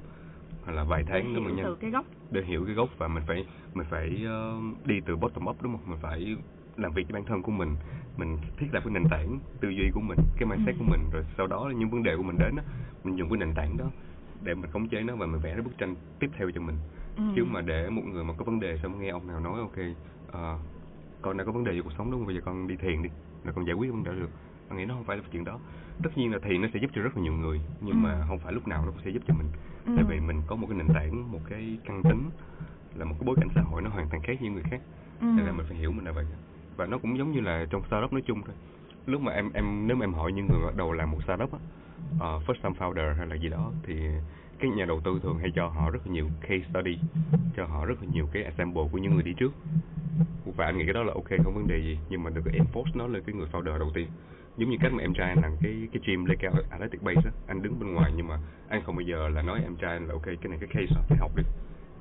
hoặc là vài để tháng mà hiểu từ cái gốc. Để hiểu cái gốc và mình phải mình phải ờ, đi từ bottom up đúng không? Mình phải làm việc với bản thân của mình mình thiết lập cái nền tảng tư duy của mình cái mindset Ừ. của mình rồi sau đó những vấn đề của mình đến á mình dùng cái nền tảng đó để mình khống chế nó và mình vẽ cái bức tranh tiếp theo cho mình ừ. chứ mà để một người mà có vấn đề xong nghe ông nào nói ok ờ, con đã có vấn đề về cuộc sống đúng không bây giờ con đi thiền đi là con giải quyết vấn đề được anh nghĩ nó không phải là chuyện đó tất nhiên là thiền nó sẽ giúp cho rất là nhiều người nhưng Ừ. mà không phải lúc nào nó cũng sẽ giúp cho mình Ừ. tại vì mình có một cái nền tảng một cái căn tính là một cái bối cảnh xã hội nó hoàn toàn khác với người khác ừ. nên là mình phải hiểu mình là vậy và nó cũng giống như là trong startup nói chung thôi. Lúc mà em em nếu mà em hỏi những người bắt đầu làm một startup á uh, first time founder hay là gì đó thì cái nhà đầu tư thường hay cho họ rất là nhiều case study cho họ rất là nhiều cái example của những người đi trước. Và anh nghĩ cái đó là ok không vấn đề gì nhưng mà đừng có enforce nó lên cái người founder đầu tiên. Giống như cách mà em trai anh làm cái cái gym lê cao analytic base á anh đứng bên ngoài nhưng mà anh không bao giờ là nói em trai anh là ok cái này cái case đó, phải học đi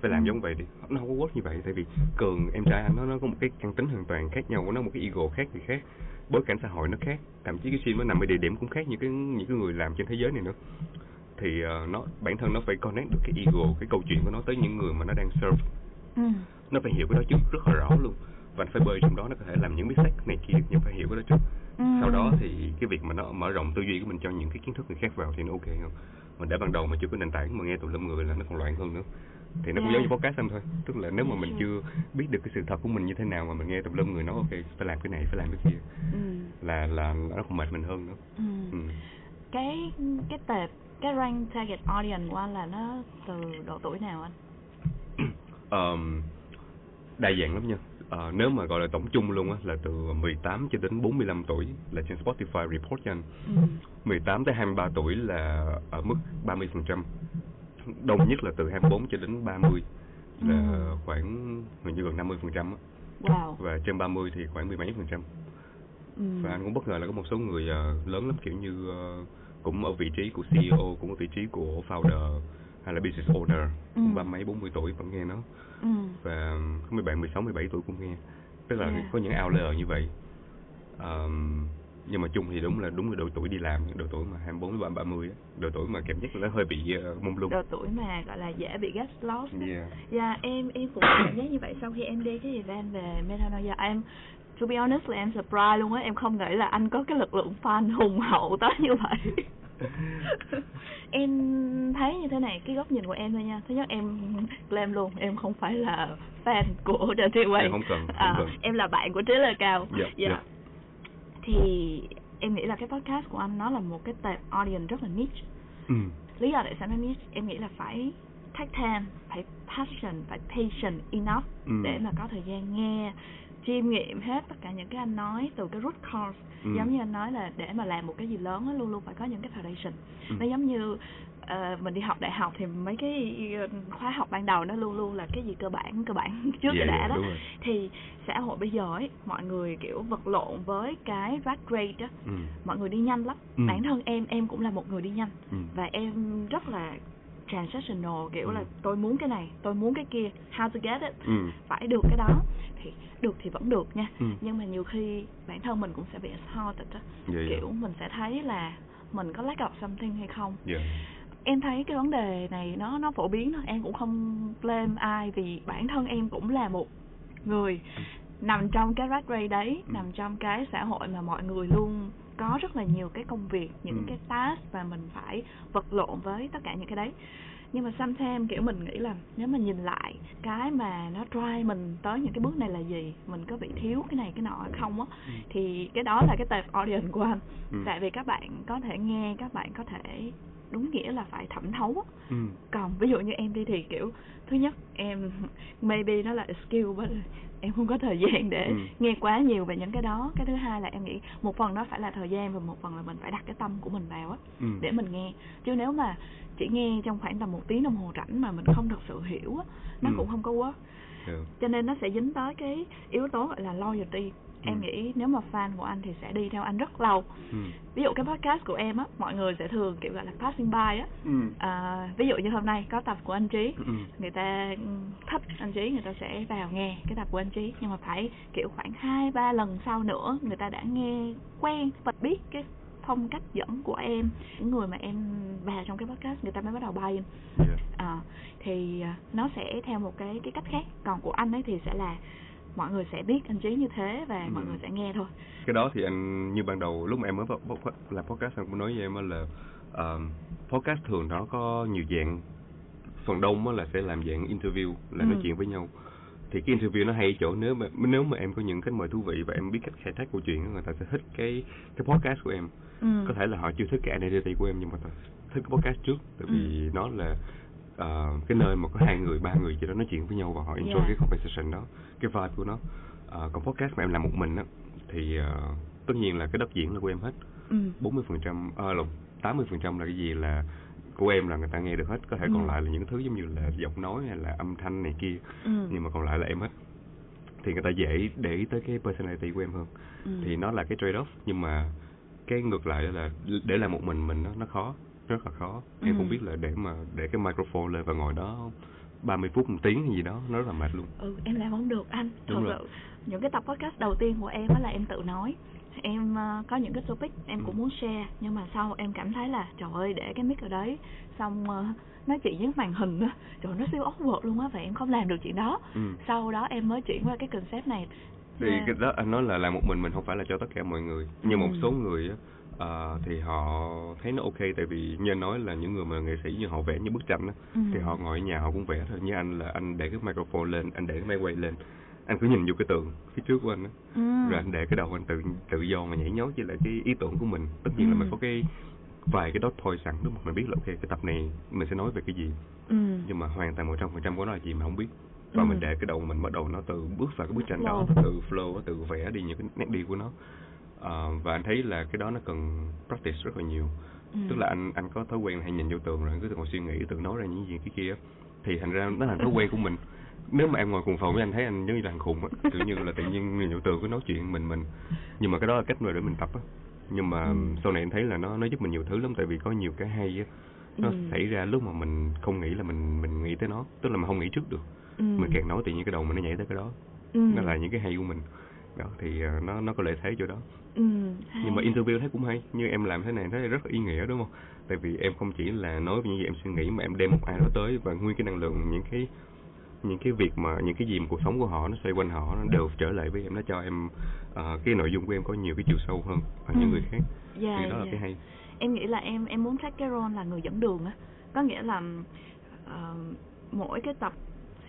phải làm Ừ. giống vậy đi. Nó không có work như vậy tại vì cường em trai anh nó nó có một cái căn tính hoàn toàn khác nhau nó một cái ego khác thì khác. Bối cảnh xã hội nó khác thậm chí cái gym nó nằm ở địa điểm cũng khác những cái những cái người làm trên thế giới này nữa. Thì ờ, nó bản thân nó phải connect được cái ego cái câu chuyện của nó tới những người mà nó đang serve. Ừ. nó phải hiểu cái đó trước rất là rõ luôn. Và nó phải bơi trong đó nó có thể làm những mistake này kia nhưng phải hiểu cái đó trước. Ừ. sau đó thì cái việc mà nó mở rộng tư duy của mình cho những cái kiến thức người khác vào thì nó ok hơn. Mà để ban đầu mà chưa có nền tảng mà nghe tùm lum người là nó còn loạn hơn nữa thì nó cũng Yeah. giống như podcast anh thôi tức là nếu mà Yeah, mình sure. chưa biết được cái sự thật của mình như thế nào mà mình nghe tùm lum người nói ok phải làm cái này phải làm cái kia ừ. là là nó còn mệt mình hơn nữa Ừ. ừ. cái cái tệp cái rank target audience của anh là nó từ độ tuổi nào anh um, đa dạng lắm nha Ờ, nếu mà gọi là tổng chung luôn á là từ 18 cho đến 45 tuổi là trên Spotify report cho anh. ừ. 18 tới 23 tuổi là ở mức 30%. Đông nhất là từ 24 cho đến 30 là Ừ. khoảng gần như gần 50% á. wow Và trên 30 thì khoảng mười mấy phần trăm. ừ. Và anh cũng bất ngờ là có một số người ờ, lớn lắm kiểu như ờ, cũng ở vị trí của CEO, cũng ở vị trí của founder hay là business owner, cũng Ừ. ba mấy 40 tuổi vẫn nghe nó ừ. và có mấy bạn 16, 17 tuổi cũng nghe tức là Yeah. có những outlier như vậy Ờm, nhưng mà chung thì đúng là đúng là độ tuổi đi làm độ tuổi mà 24 đến 30 á. Độ tuổi mà cảm giác là nó hơi bị uh, mông lung. Độ tuổi mà gọi là dễ bị get lost á. yeah. Dạ em em cũng cảm giác như vậy. Sau khi em đi cái event về Metanoia em to be honest là em surprise luôn á. Em không nghĩ là anh có cái lực lượng fan hùng hậu tới như vậy. Em thấy như thế này cái góc nhìn của em thôi nha. Thứ nhất em claim luôn em không phải là fan của The Way Em không cần, không à, cần. em là bạn của Trí Lê Cao Dạ, dạ. Thì em nghĩ là cái podcast của anh nó là một cái tệp audience rất là niche ừ. lý do tại sao nó niche em nghĩ là phải take time phải passion phải patient enough Ừ. để mà có thời gian nghe chiêm nghiệm hết tất cả những cái anh nói từ cái root cause Ừ. giống như anh nói là để mà làm một cái gì lớn á luôn luôn phải có những cái foundation Ừ. nó giống như ờ, mình đi học đại học thì mấy cái ờ, khóa học ban đầu nó luôn luôn là cái gì cơ bản cơ bản trước cái đã dạ, đó thì xã hội bây giờ ấy mọi người kiểu vật lộn với cái rat race á ừ. mọi người đi nhanh lắm Ừ. bản thân em em cũng là một người đi nhanh Ừ. và em rất là transactional kiểu Ừ. là tôi muốn cái này tôi muốn cái kia how to get it Ừ. phải được cái đó thì được thì vẫn được nha Ừ. nhưng mà nhiều khi bản thân mình cũng sẽ bị exhausted á Dạ, dạ. kiểu mình sẽ thấy là mình có lack of something hay không Dạ. em thấy cái vấn đề này nó nó phổ biến thôi em cũng không blame ai vì bản thân em cũng là một người nằm trong cái rat race đấy Ừ. nằm trong cái xã hội mà mọi người luôn có rất là nhiều cái công việc những Ừ. cái task và mình phải vật lộn với tất cả những cái đấy nhưng mà sometimes kiểu mình nghĩ là nếu mà nhìn lại cái mà nó drive mình tới những cái bước này là gì mình có bị thiếu cái này cái nọ hay không á Ừ. thì cái đó là cái tệp audience của anh Ừ. tại vì các bạn có thể nghe các bạn có thể đúng nghĩa là phải thẩm thấu á Ừ. còn ví dụ như em đi thì kiểu thứ nhất em maybe nó là skill but em không có thời gian để Ừ. nghe quá nhiều về những cái đó cái thứ hai là em nghĩ một phần nó phải là thời gian và một phần là mình phải đặt cái tâm của mình vào á Ừ. để mình nghe chứ nếu mà chỉ nghe trong khoảng tầm một tiếng đồng hồ rảnh mà mình không thật sự hiểu á nó Ừ. cũng không có work Dạ. cho nên nó sẽ dính tới cái yếu tố gọi là loyalty em Ừ. nghĩ nếu mà fan của anh thì sẽ đi theo anh rất lâu Ừ. ví dụ cái podcast của em á mọi người sẽ thường kiểu gọi là passing by á Ừ. à, ví dụ như hôm nay có tập của anh trí Ừ. người ta ừ, thích anh trí người ta sẽ vào nghe cái tập của anh trí nhưng mà phải kiểu khoảng hai ba lần sau nữa người ta đã nghe quen và biết cái phong cách dẫn của em những người mà em vào trong cái podcast người ta mới bắt đầu bay Dạ. à, thì à, nó sẽ theo một cái cái cách khác còn của anh ấy thì sẽ là mọi người sẽ biết anh trí như thế và mọi Ừ. người sẽ nghe thôi cái đó thì anh như ban đầu lúc mà em mới làm podcast anh cũng nói với em là um, podcast thường nó có nhiều dạng phần đông là sẽ làm dạng interview là nói Ừ. chuyện với nhau thì cái interview nó hay chỗ nếu mà nếu mà em có những khách mời thú vị và em biết cách khai thác câu chuyện người ta sẽ thích cái cái podcast của em ừ. có thể là họ chưa thích cái identity của em nhưng mà thích cái podcast trước tại vì Ừ. nó là ờ, cái nơi mà có hai người ba người gì đó nói chuyện với nhau và họ enjoy Yeah. cái conversation đó cái vibe của nó Ờ, còn podcast mà em làm một mình á thì ờ, tất nhiên là cái đất diễn là của em hết ừ. 40 phần trăm lộn 80 phần trăm là cái gì là của em là người ta nghe được hết có thể còn Ừ. lại là những thứ giống như là giọng nói hay là âm thanh này kia Ừ. nhưng mà còn lại là em hết thì người ta dễ để ý tới cái personality của em hơn Ừ. thì nó là cái trade off nhưng mà cái ngược lại là để làm một mình mình nó nó khó rất là khó em Ừ. cũng biết là để mà để cái microphone lên và ngồi đó 30 phút một tiếng hay gì đó nó rất là mệt luôn ừ em làm không được anh thật Đúng rồi. sự những cái tập podcast đầu tiên của em đó là em tự nói em ờ, có những cái topic em Ừ. cũng muốn share nhưng mà sau em cảm thấy là trời ơi để cái mic ở đấy xong ờ, nói chuyện với màn hình á trời nó siêu awkward luôn á và em không làm được chuyện đó ừ. sau đó em mới chuyển qua cái concept này thì Yeah. cái đó anh nói là làm một mình mình không phải là cho tất cả mọi người nhưng một Ừ. số người á ờ, thì họ thấy nó ok tại vì như anh nói là những người mà nghệ sĩ như họ vẽ như bức tranh á Ừ. thì họ ngồi ở nhà họ cũng vẽ thôi. Như anh là anh để cái microphone lên anh để cái máy quay lên anh cứ nhìn vô cái tường phía trước của anh á. Ừ. rồi anh để cái đầu anh tự tự do mà nhảy nhót với lại cái ý tưởng của mình. Tất nhiên là Ừ. mình có cái vài cái dot point sẵn đúng không? Mình biết là ok cái tập này mình sẽ nói về cái gì. Ừ. Nhưng mà hoàn toàn một trăm phần trăm của nó là gì mà không biết. Và Ừ. mình để cái đầu mình bắt đầu nó từ bước vào cái bức tranh đó từ flow từ vẽ đi những cái nét đi của nó Ờ, và anh thấy là cái đó nó cần practice rất là nhiều. Ừ. tức là anh anh có thói quen là hay nhìn vô tường rồi cứ tự ngồi suy nghĩ tự nói ra những gì cái kia. Thì thành ra nó là thói quen của mình. Nếu mà em ngồi cùng phòng với anh thấy anh giống như là thằng khùng á tự nhiên là tự nhiên nhìn vô tường cứ nói chuyện mình mình. Nhưng mà cái đó là cách mà để mình tập á. Nhưng mà Ừ. sau này anh thấy là nó nó giúp mình nhiều thứ lắm tại vì có nhiều cái hay á. Nó Ừ. xảy ra lúc mà mình không nghĩ là mình mình nghĩ tới nó. Tức là mình không nghĩ trước được. Ừ. mình càng nói tự nhiên cái đầu mình nó nhảy tới cái đó. Ừ. nó là những cái hay của mình. Đó thì ờ, nó nó có lợi thế chỗ đó ừ. hay. nhưng mà interview thấy cũng hay như em làm thế này thấy rất là ý nghĩa đúng không tại vì em không chỉ là nói về những gì em suy nghĩ mà em đem một ai đó tới và nguyên cái năng lượng những cái những cái việc mà những cái gì mà cuộc sống của họ nó xoay quanh họ nó đều trở lại với em nó cho em ờ, cái nội dung của em có nhiều cái chiều sâu hơn những Ừ. người khác Dạ, thì đó là dạ. cái hay em nghĩ là em em muốn take cái role là người dẫn đường á có nghĩa là ờ, mỗi cái tập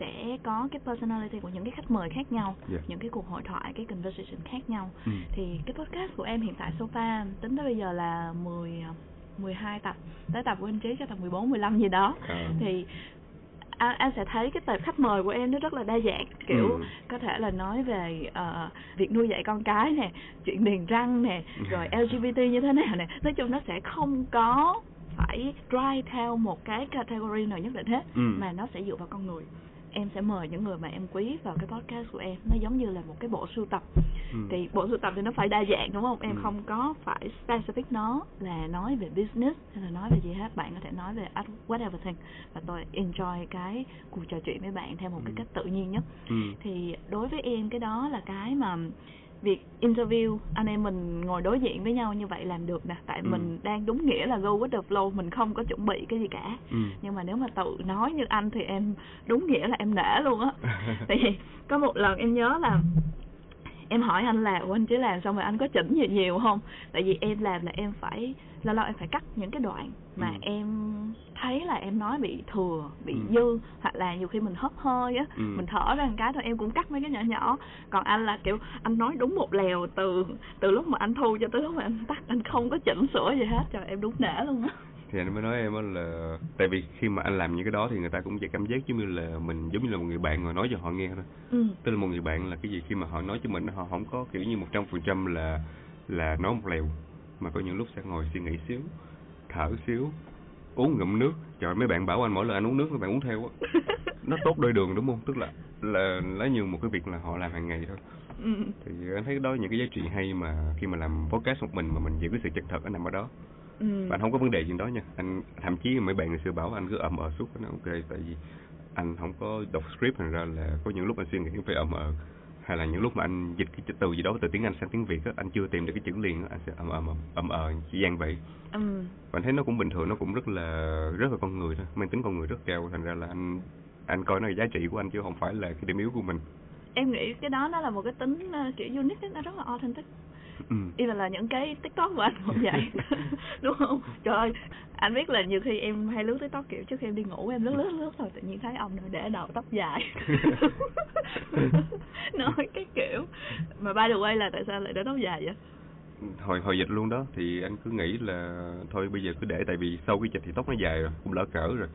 sẽ có cái personality của những cái khách mời khác nhau Dạ. những cái cuộc hội thoại cái conversation khác nhau Ừ. thì cái podcast của em hiện tại so far tính tới bây giờ là 10 ờ, 12 tập tới tập của anh Trí cho tập 14 15 gì đó À. thì anh, anh sẽ thấy cái tệp khách mời của em nó rất là đa dạng kiểu Ừ. có thể là nói về ờ, việc nuôi dạy con cái nè chuyện niềng răng nè rồi LGBT như thế nào nè nói chung nó sẽ không có phải drive theo một cái category nào nhất định hết Ừ. mà nó sẽ dựa vào con người em sẽ mời những người mà em quý vào cái podcast của em nó giống như là một cái bộ sưu tập Ừ. thì bộ sưu tập thì nó phải đa dạng đúng không em Ừ. không có phải specific nó là nói về business hay là nói về gì hết bạn có thể nói về whatever thing và tôi enjoy cái cuộc trò chuyện với bạn theo một cái Ừ. cách tự nhiên nhất Ừ. thì đối với em cái đó là cái mà việc interview anh em mình ngồi đối diện với nhau như vậy làm được nè tại Ừ. mình đang đúng nghĩa là go with the flow mình không có chuẩn bị cái gì cả Ừ. nhưng mà nếu mà tự nói như anh thì em đúng nghĩa là em nể luôn á tại vì có một lần em nhớ là em hỏi anh là "Ủa anh chỉ làm xong rồi anh có chỉnh gì nhiều không tại vì em làm là em phải lâu lâu em phải cắt những cái đoạn mà Ừ. em thấy là em nói bị thừa bị Ừ. dư hoặc là nhiều khi mình hấp hơi á Ừ. mình thở ra một cái thôi em cũng cắt mấy cái nhỏ nhỏ còn anh là kiểu anh nói đúng một lèo từ từ lúc mà anh thu cho tới lúc mà anh tắt anh không có chỉnh sửa gì hết trời em đúng nể luôn á thì anh mới nói em á là tại vì khi mà anh làm những cái đó thì người ta cũng sẽ cảm giác giống như là mình giống như là một người bạn ngồi nói cho họ nghe thôi ừ tức là một người bạn là cái gì khi mà họ nói cho mình họ không có kiểu như một trăm phần trăm là là nói một lèo mà có những lúc sẽ ngồi suy nghĩ xíu thở xíu uống ngụm nước. Trời mấy bạn bảo anh mỗi lần anh uống nước mấy bạn uống theo á. Nó tốt đôi đường đúng không? Tức là là lấy như một cái việc là họ làm hàng ngày thôi. Ừ. Thì anh thấy đó những cái giá trị hay mà khi mà làm podcast một mình mà mình giữ cái sự chân thật nó nằm ở đó. Ừ. Và anh không có vấn đề gì đó nha. Anh thậm chí mấy bạn ngày xưa bảo anh cứ ậm ờ suốt nó ok tại vì anh không có đọc script thành ra là có những lúc anh suy nghĩ phải ậm ờ hay là những lúc mà anh dịch cái từ gì đó từ tiếng anh sang tiếng việt á anh chưa tìm được cái chữ liền á anh sẽ ậm ậm ậm ờ chỉ gian vậy. Ừ. Và anh thấy nó cũng bình thường nó cũng rất là rất là con người thôi mang tính con người rất cao thành ra là anh anh coi nó là giá trị của anh chứ không phải là cái điểm yếu của mình. Em nghĩ cái đó nó là một cái tính ờ, kiểu unique nó rất là authentic ừ. even là những cái tiktok của anh cũng vậy đúng không? Trời ơi anh biết là nhiều khi em hay lướt tiktok kiểu trước khi em đi ngủ em lướt lướt lướt rồi tự nhiên thấy ông nào để đầu tóc dài. Nói cái kiểu. Mà by the way là tại sao lại để tóc dài vậy? Hồi hồi dịch luôn đó thì anh cứ nghĩ là thôi bây giờ cứ để tại vì sau cái dịch thì tóc nó dài rồi cũng lỡ cỡ rồi.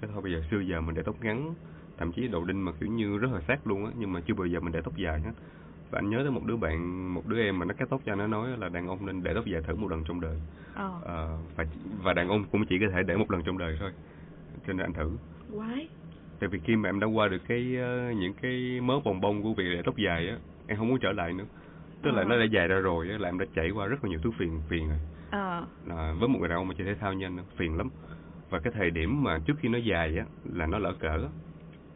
Cái thôi bây giờ xưa giờ mình để tóc ngắn thậm chí đầu đinh mà kiểu như rất là sát luôn á nhưng mà chưa bao giờ mình để tóc dài hết và anh nhớ tới một đứa bạn một đứa em mà nó cắt tóc cho nó nói là đàn ông nên để tóc dài thử một lần trong đời. Ờ. Ờ, và và đàn ông cũng chỉ có thể để một lần trong đời thôi. Cho nên anh thử. Quái. Tại vì khi mà em đã qua được cái ờ, những cái mớ bồng bông của việc để tóc dài á em không muốn trở lại nữa. Tức là Ờ. nó đã dài ra rồi á là em đã trải qua rất là nhiều thứ phiền phiền rồi. Ờ. À, với một người đàn ông mà chơi thể thao như anh á, phiền lắm. Và cái thời điểm mà trước khi nó dài á là nó lỡ cỡ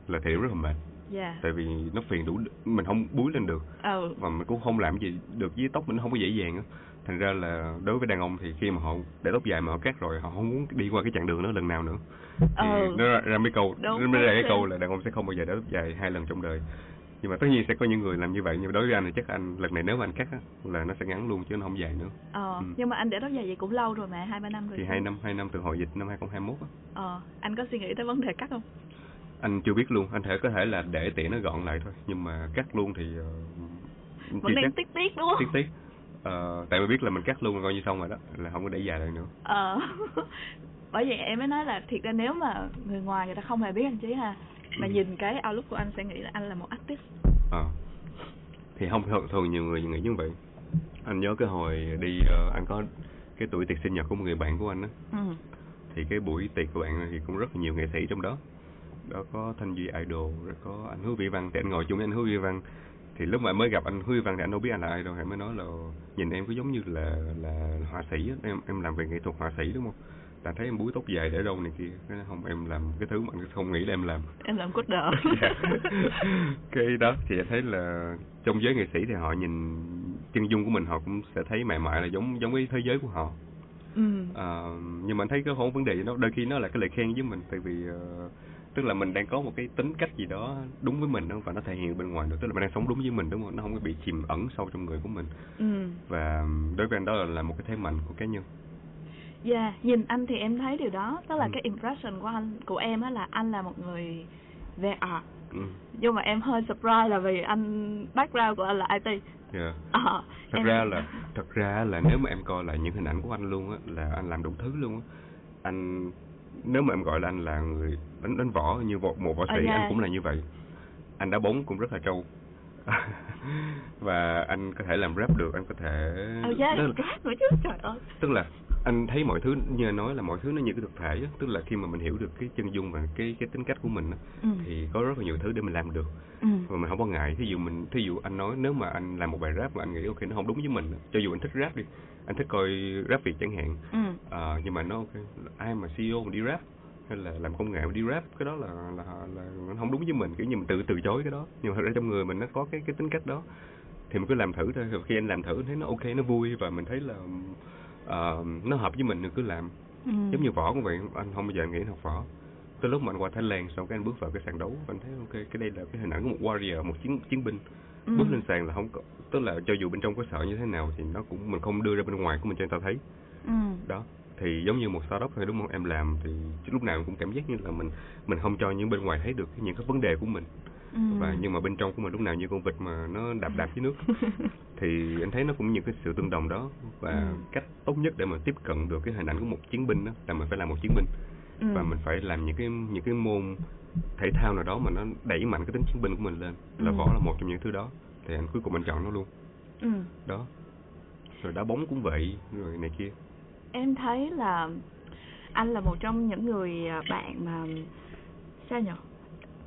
là thời điểm rất là mệt dạ. Tại vì nó phiền đủ mình không búi lên được. Ờ và mình cũng không làm gì được với tóc mình không có dễ dàng thành ra là đối với đàn ông thì khi mà họ để tóc dài mà họ cắt rồi họ không muốn đi qua cái chặng đường đó lần nào nữa. Thì ờ nó ra, ra mấy câu Đúng, nó ra cái câu là đàn ông sẽ không bao giờ để tóc dài hai lần trong đời. Nhưng mà tất nhiên sẽ có những người làm như vậy nhưng mà đối với anh thì chắc anh lần này nếu mà anh cắt á là nó sẽ ngắn luôn chứ nó không dài nữa. Ờ Ừ. nhưng mà anh để tóc dài vậy cũng lâu rồi mà hai ba năm rồi thì hai năm hai năm từ hồi dịch năm 2021 á. Ờ anh có suy nghĩ tới vấn đề cắt không anh chưa biết luôn anh thể có thể là để tiện nó gọn lại thôi nhưng mà cắt luôn thì uh, vẫn đang tiếc tiếc đúng không? tiếc tiếc. Ờ, tại vì biết là mình cắt luôn coi như xong rồi đó là không có để dài lại nữa. Ờ bởi vậy em mới nói là thiệt ra nếu mà người ngoài người ta không hề biết anh chí ha mà Ừ. nhìn cái outlook của anh sẽ nghĩ là anh là một artist. Ờ. thì không thường, thường nhiều người nghĩ như vậy. Anh nhớ cái hồi đi ờ, anh có cái tuổi tiệc sinh nhật của một người bạn của anh á. Ừ. Thì cái buổi tiệc của bạn thì cũng rất là nhiều nghệ sĩ trong đó đó có thanh duy idol rồi có anh hứa vi văn. Thì anh ngồi chung với anh hứa vi văn. Thì lúc mà mới gặp anh hứa vi văn thì anh đâu biết anh là ai đâu. Thì mới nói là nhìn em có giống như là là họa sĩ á. Em em làm về nghệ thuật họa sĩ đúng không? Là thấy em búi tóc dài để đâu này kia. Cái nói, không em làm cái thứ mà anh không nghĩ là em làm. Em làm cốt đỡ Dạ. cái đó thì thấy là trong giới nghệ sĩ thì họ nhìn chân dung của mình họ cũng sẽ thấy mại mại là giống giống với thế giới của họ. Ừ. Ờ, nhưng mà anh thấy cái không vấn đề nó đôi khi nó là cái lời khen với mình. Tại vì ờ, tức là mình đang có một cái tính cách gì đó đúng với mình đó và nó thể hiện bên ngoài được. Tức là mình đang sống đúng với mình đúng không? Nó không có bị chìm ẩn sâu trong người của mình. Ừ. Và đối với anh đó là, là một cái thế mạnh của cá nhân. Dạ nhìn anh thì em thấy điều đó. Tức là Ừ. cái impression của anh của em á là anh là một người về art. Ừ. nhưng mà em hơi surprise là vì anh background của anh là IT yeah. ờ thật em- ra là thật ra là nếu mà em coi lại những hình ảnh của anh luôn á là anh làm đủ thứ luôn á. Anh nếu mà em gọi là anh là người đánh đánh võ như một, một võ sĩ dạ. anh cũng là như vậy. Anh đá bóng cũng rất là trâu. Và anh có thể làm rap được anh có thể ờ dạ Tức- rap nữa chứ trời ơi. Tức là anh thấy mọi thứ như anh nói là mọi thứ nó như cái thực thể á tức là khi mà mình hiểu được cái chân dung và cái cái tính cách của mình á ừ. thì có rất là nhiều thứ để mình làm được. Ừ. Và mình không có ngại thí dụ mình thí dụ anh nói nếu mà anh làm một bài rap mà anh nghĩ ok nó không đúng với mình cho dù anh thích rap đi anh thích coi rap việt chẳng hạn. Ừ. À, nhưng mà nó ok ai mà CEO mà đi rap hay là làm công nghệ mà đi rap cái đó là là là nó không đúng với mình kiểu như mình tự từ chối cái đó. Nhưng mà thật ra trong người mình nó có cái cái tính cách đó thì mình cứ làm thử thôi. Khi anh làm thử thấy nó ok nó vui và mình thấy là ờ, nó hợp với mình thì cứ làm. Ừ. Giống như võ cũng vậy anh không bao giờ nghĩ học võ. Tới lúc mà anh qua Thái Lan xong cái anh bước vào cái sàn đấu anh thấy ok cái đây là cái hình ảnh của một warrior một chiến chiến binh. Ừ. bước lên sàn là không có tức là cho dù bên trong có sợ như thế nào thì nó cũng mình không đưa ra bên ngoài của mình cho người ta thấy. Ừ. Đó thì giống như một startup thôi đúng không? Em làm thì lúc nào cũng cảm giác như là mình mình không cho những bên ngoài thấy được những cái vấn đề của mình ừ. và nhưng mà bên trong của mình lúc nào như con vịt mà nó đạp đạp dưới nước thì anh thấy nó cũng những cái sự tương đồng đó và Ừ. cách tốt nhất để mà tiếp cận được cái hình ảnh của một chiến binh đó là mình phải làm một chiến binh ừ. và mình phải làm những cái những cái môn thể thao nào đó mà nó đẩy mạnh cái tính chiến binh của mình lên là Ừ. võ là một trong những thứ đó thì anh cuối cùng anh chọn nó luôn ừ. đó rồi đá bóng cũng vậy rồi này kia em thấy là anh là một trong những người à, bạn mà sao nhỉ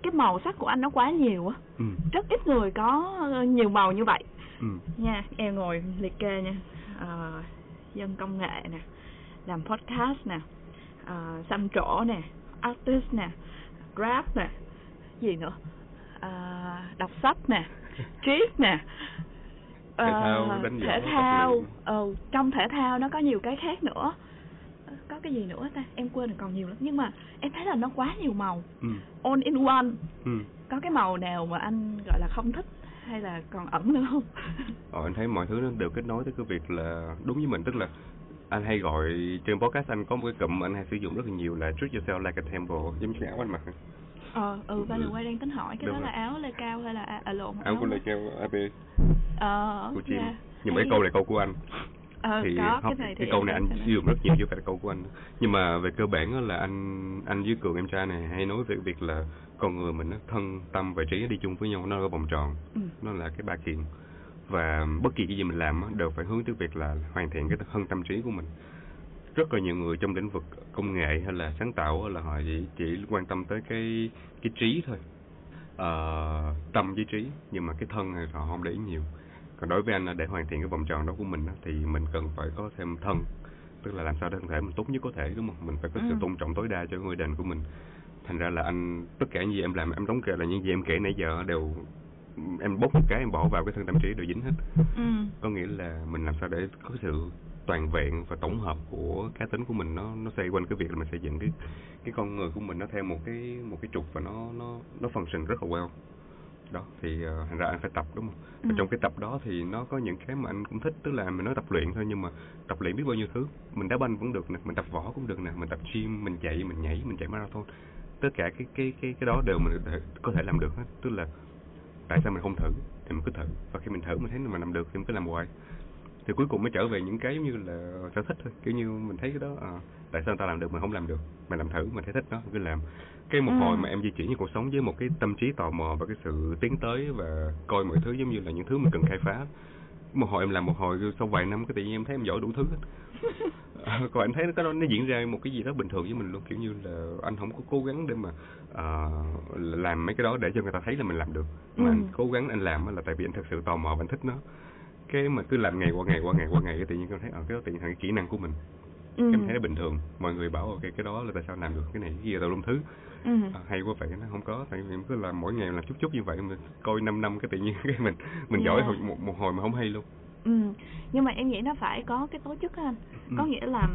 cái màu sắc của anh nó quá nhiều á. Ừ. Rất ít người có ờ, nhiều màu như vậy. Ừ. Nha em ngồi liệt kê nha. Ờ, dân công nghệ nè làm podcast nè uh, xăm trổ nè artist nè rap nè gì nữa? Ờ, đọc sách nè triết nè. Thể thao, đánh thể thao ừ, trong thể thao nó có nhiều cái khác nữa có cái gì nữa ta? Em quên rồi còn nhiều lắm. Nhưng mà em thấy là nó quá nhiều màu. Ừ. All in one. Ừ. Có cái màu nào mà anh gọi là không thích hay là còn ẩn nữa không? Ờ, anh thấy mọi thứ nó đều kết nối tới cái việc là đúng với mình. Tức là anh hay gọi trên podcast anh có một cái cụm anh hay sử dụng rất là nhiều là treat yourself like a temple. Giống như áo anh mặc. Ờ ừ ba đường quay đang tính hỏi cái Đúng đó là rồi. áo lê cao hay là à, lộn? Áo của Lê Treo AB ờ của chim dạ. nhưng cái câu này câu của anh ờ thì có không, cái này thì cái câu này anh sử dụng rất nhiều chứ phải là câu của anh. Nhưng mà về cơ bản là anh anh với cường em trai này hay nói về việc là con người mình nó thân tâm và trí đi chung với nhau nó là vòng tròn ừ. nó là cái ba kiện. Và bất kỳ cái gì mình làm đều phải hướng tới việc là hoàn thiện cái thân tâm trí của mình. Rất là nhiều người trong lĩnh vực công nghệ hay là sáng tạo là họ chỉ, chỉ quan tâm tới cái cái trí thôi. Ờ, tâm với trí nhưng mà cái thân thì họ không để ý nhiều còn đối với anh để hoàn thiện cái vòng tròn đó của mình thì mình cần phải có thêm thân tức là làm sao để thân thể mình tốt nhất có thể đúng không? Mình phải có sự Ừ. tôn trọng tối đa cho người đền của mình. Thành ra là anh tất cả những gì em làm em đóng kể là những gì em kể nãy giờ đều em bốc một cái em bỏ vào cái thân tâm trí đều dính hết. Ừ. Có nghĩa là mình làm sao để có sự toàn vẹn và tổng hợp của cá tính của mình nó nó xoay quanh cái việc là mình xây dựng cái cái con người của mình nó theo một cái một cái trục và nó nó nó function rất là well đó thì uh, thành ra anh phải tập đúng không? Và Ừ. trong cái tập đó thì nó có những cái mà anh cũng thích tức là mình nói tập luyện thôi nhưng mà tập luyện biết bao nhiêu thứ. Mình đá banh cũng được nè mình tập võ cũng được nè mình tập gym mình chạy mình nhảy mình chạy marathon. Tất cả cái cái cái cái đó đều mình có thể làm được hết. Tức là tại sao mình không thử thì mình cứ thử. Và khi mình thử mình thấy mình làm được thì mình cứ làm hoài thì cuối cùng mới trở về những cái giống như là sở thích thôi. Kiểu như mình thấy cái đó à, tại sao ta làm được mà không làm được? Mình làm thử mình thấy thích nó cứ làm. Cái một Ừ. hồi mà em di chuyển như cuộc sống với một cái tâm trí tò mò và cái sự tiến tới và coi mọi thứ giống như là những thứ mình cần khai phá. Một hồi em làm một hồi sau vài năm cái tự nhiên em thấy em giỏi đủ thứ hết. Còn anh thấy cái đó nó diễn ra một cái gì đó bình thường với mình luôn kiểu như là anh không có cố gắng để mà à, làm mấy cái đó để cho người ta thấy là mình làm được. Mà Ừ. anh cố gắng anh làm á là tại vì anh thật sự tò mò và anh thích nó cái mà cứ làm ngày qua ngày qua ngày qua ngày cái tự nhiên em thấy ở cái đó tự nhiên thành cái kỹ năng của mình ừ. em thấy nó bình thường mọi người bảo ok cái đó là tại sao làm được cái này cái kia tao lum thứ ừ. à, hay quá vậy nó không có tại vì em cứ làm mỗi ngày làm chút chút như vậy mình coi 5 năm cái tự nhiên cái mình mình giỏi Yeah. hồi, một, một hồi mà không hay luôn Ừ. Nhưng mà em nghĩ nó phải có cái tố chất á anh. Có Ừ. nghĩa là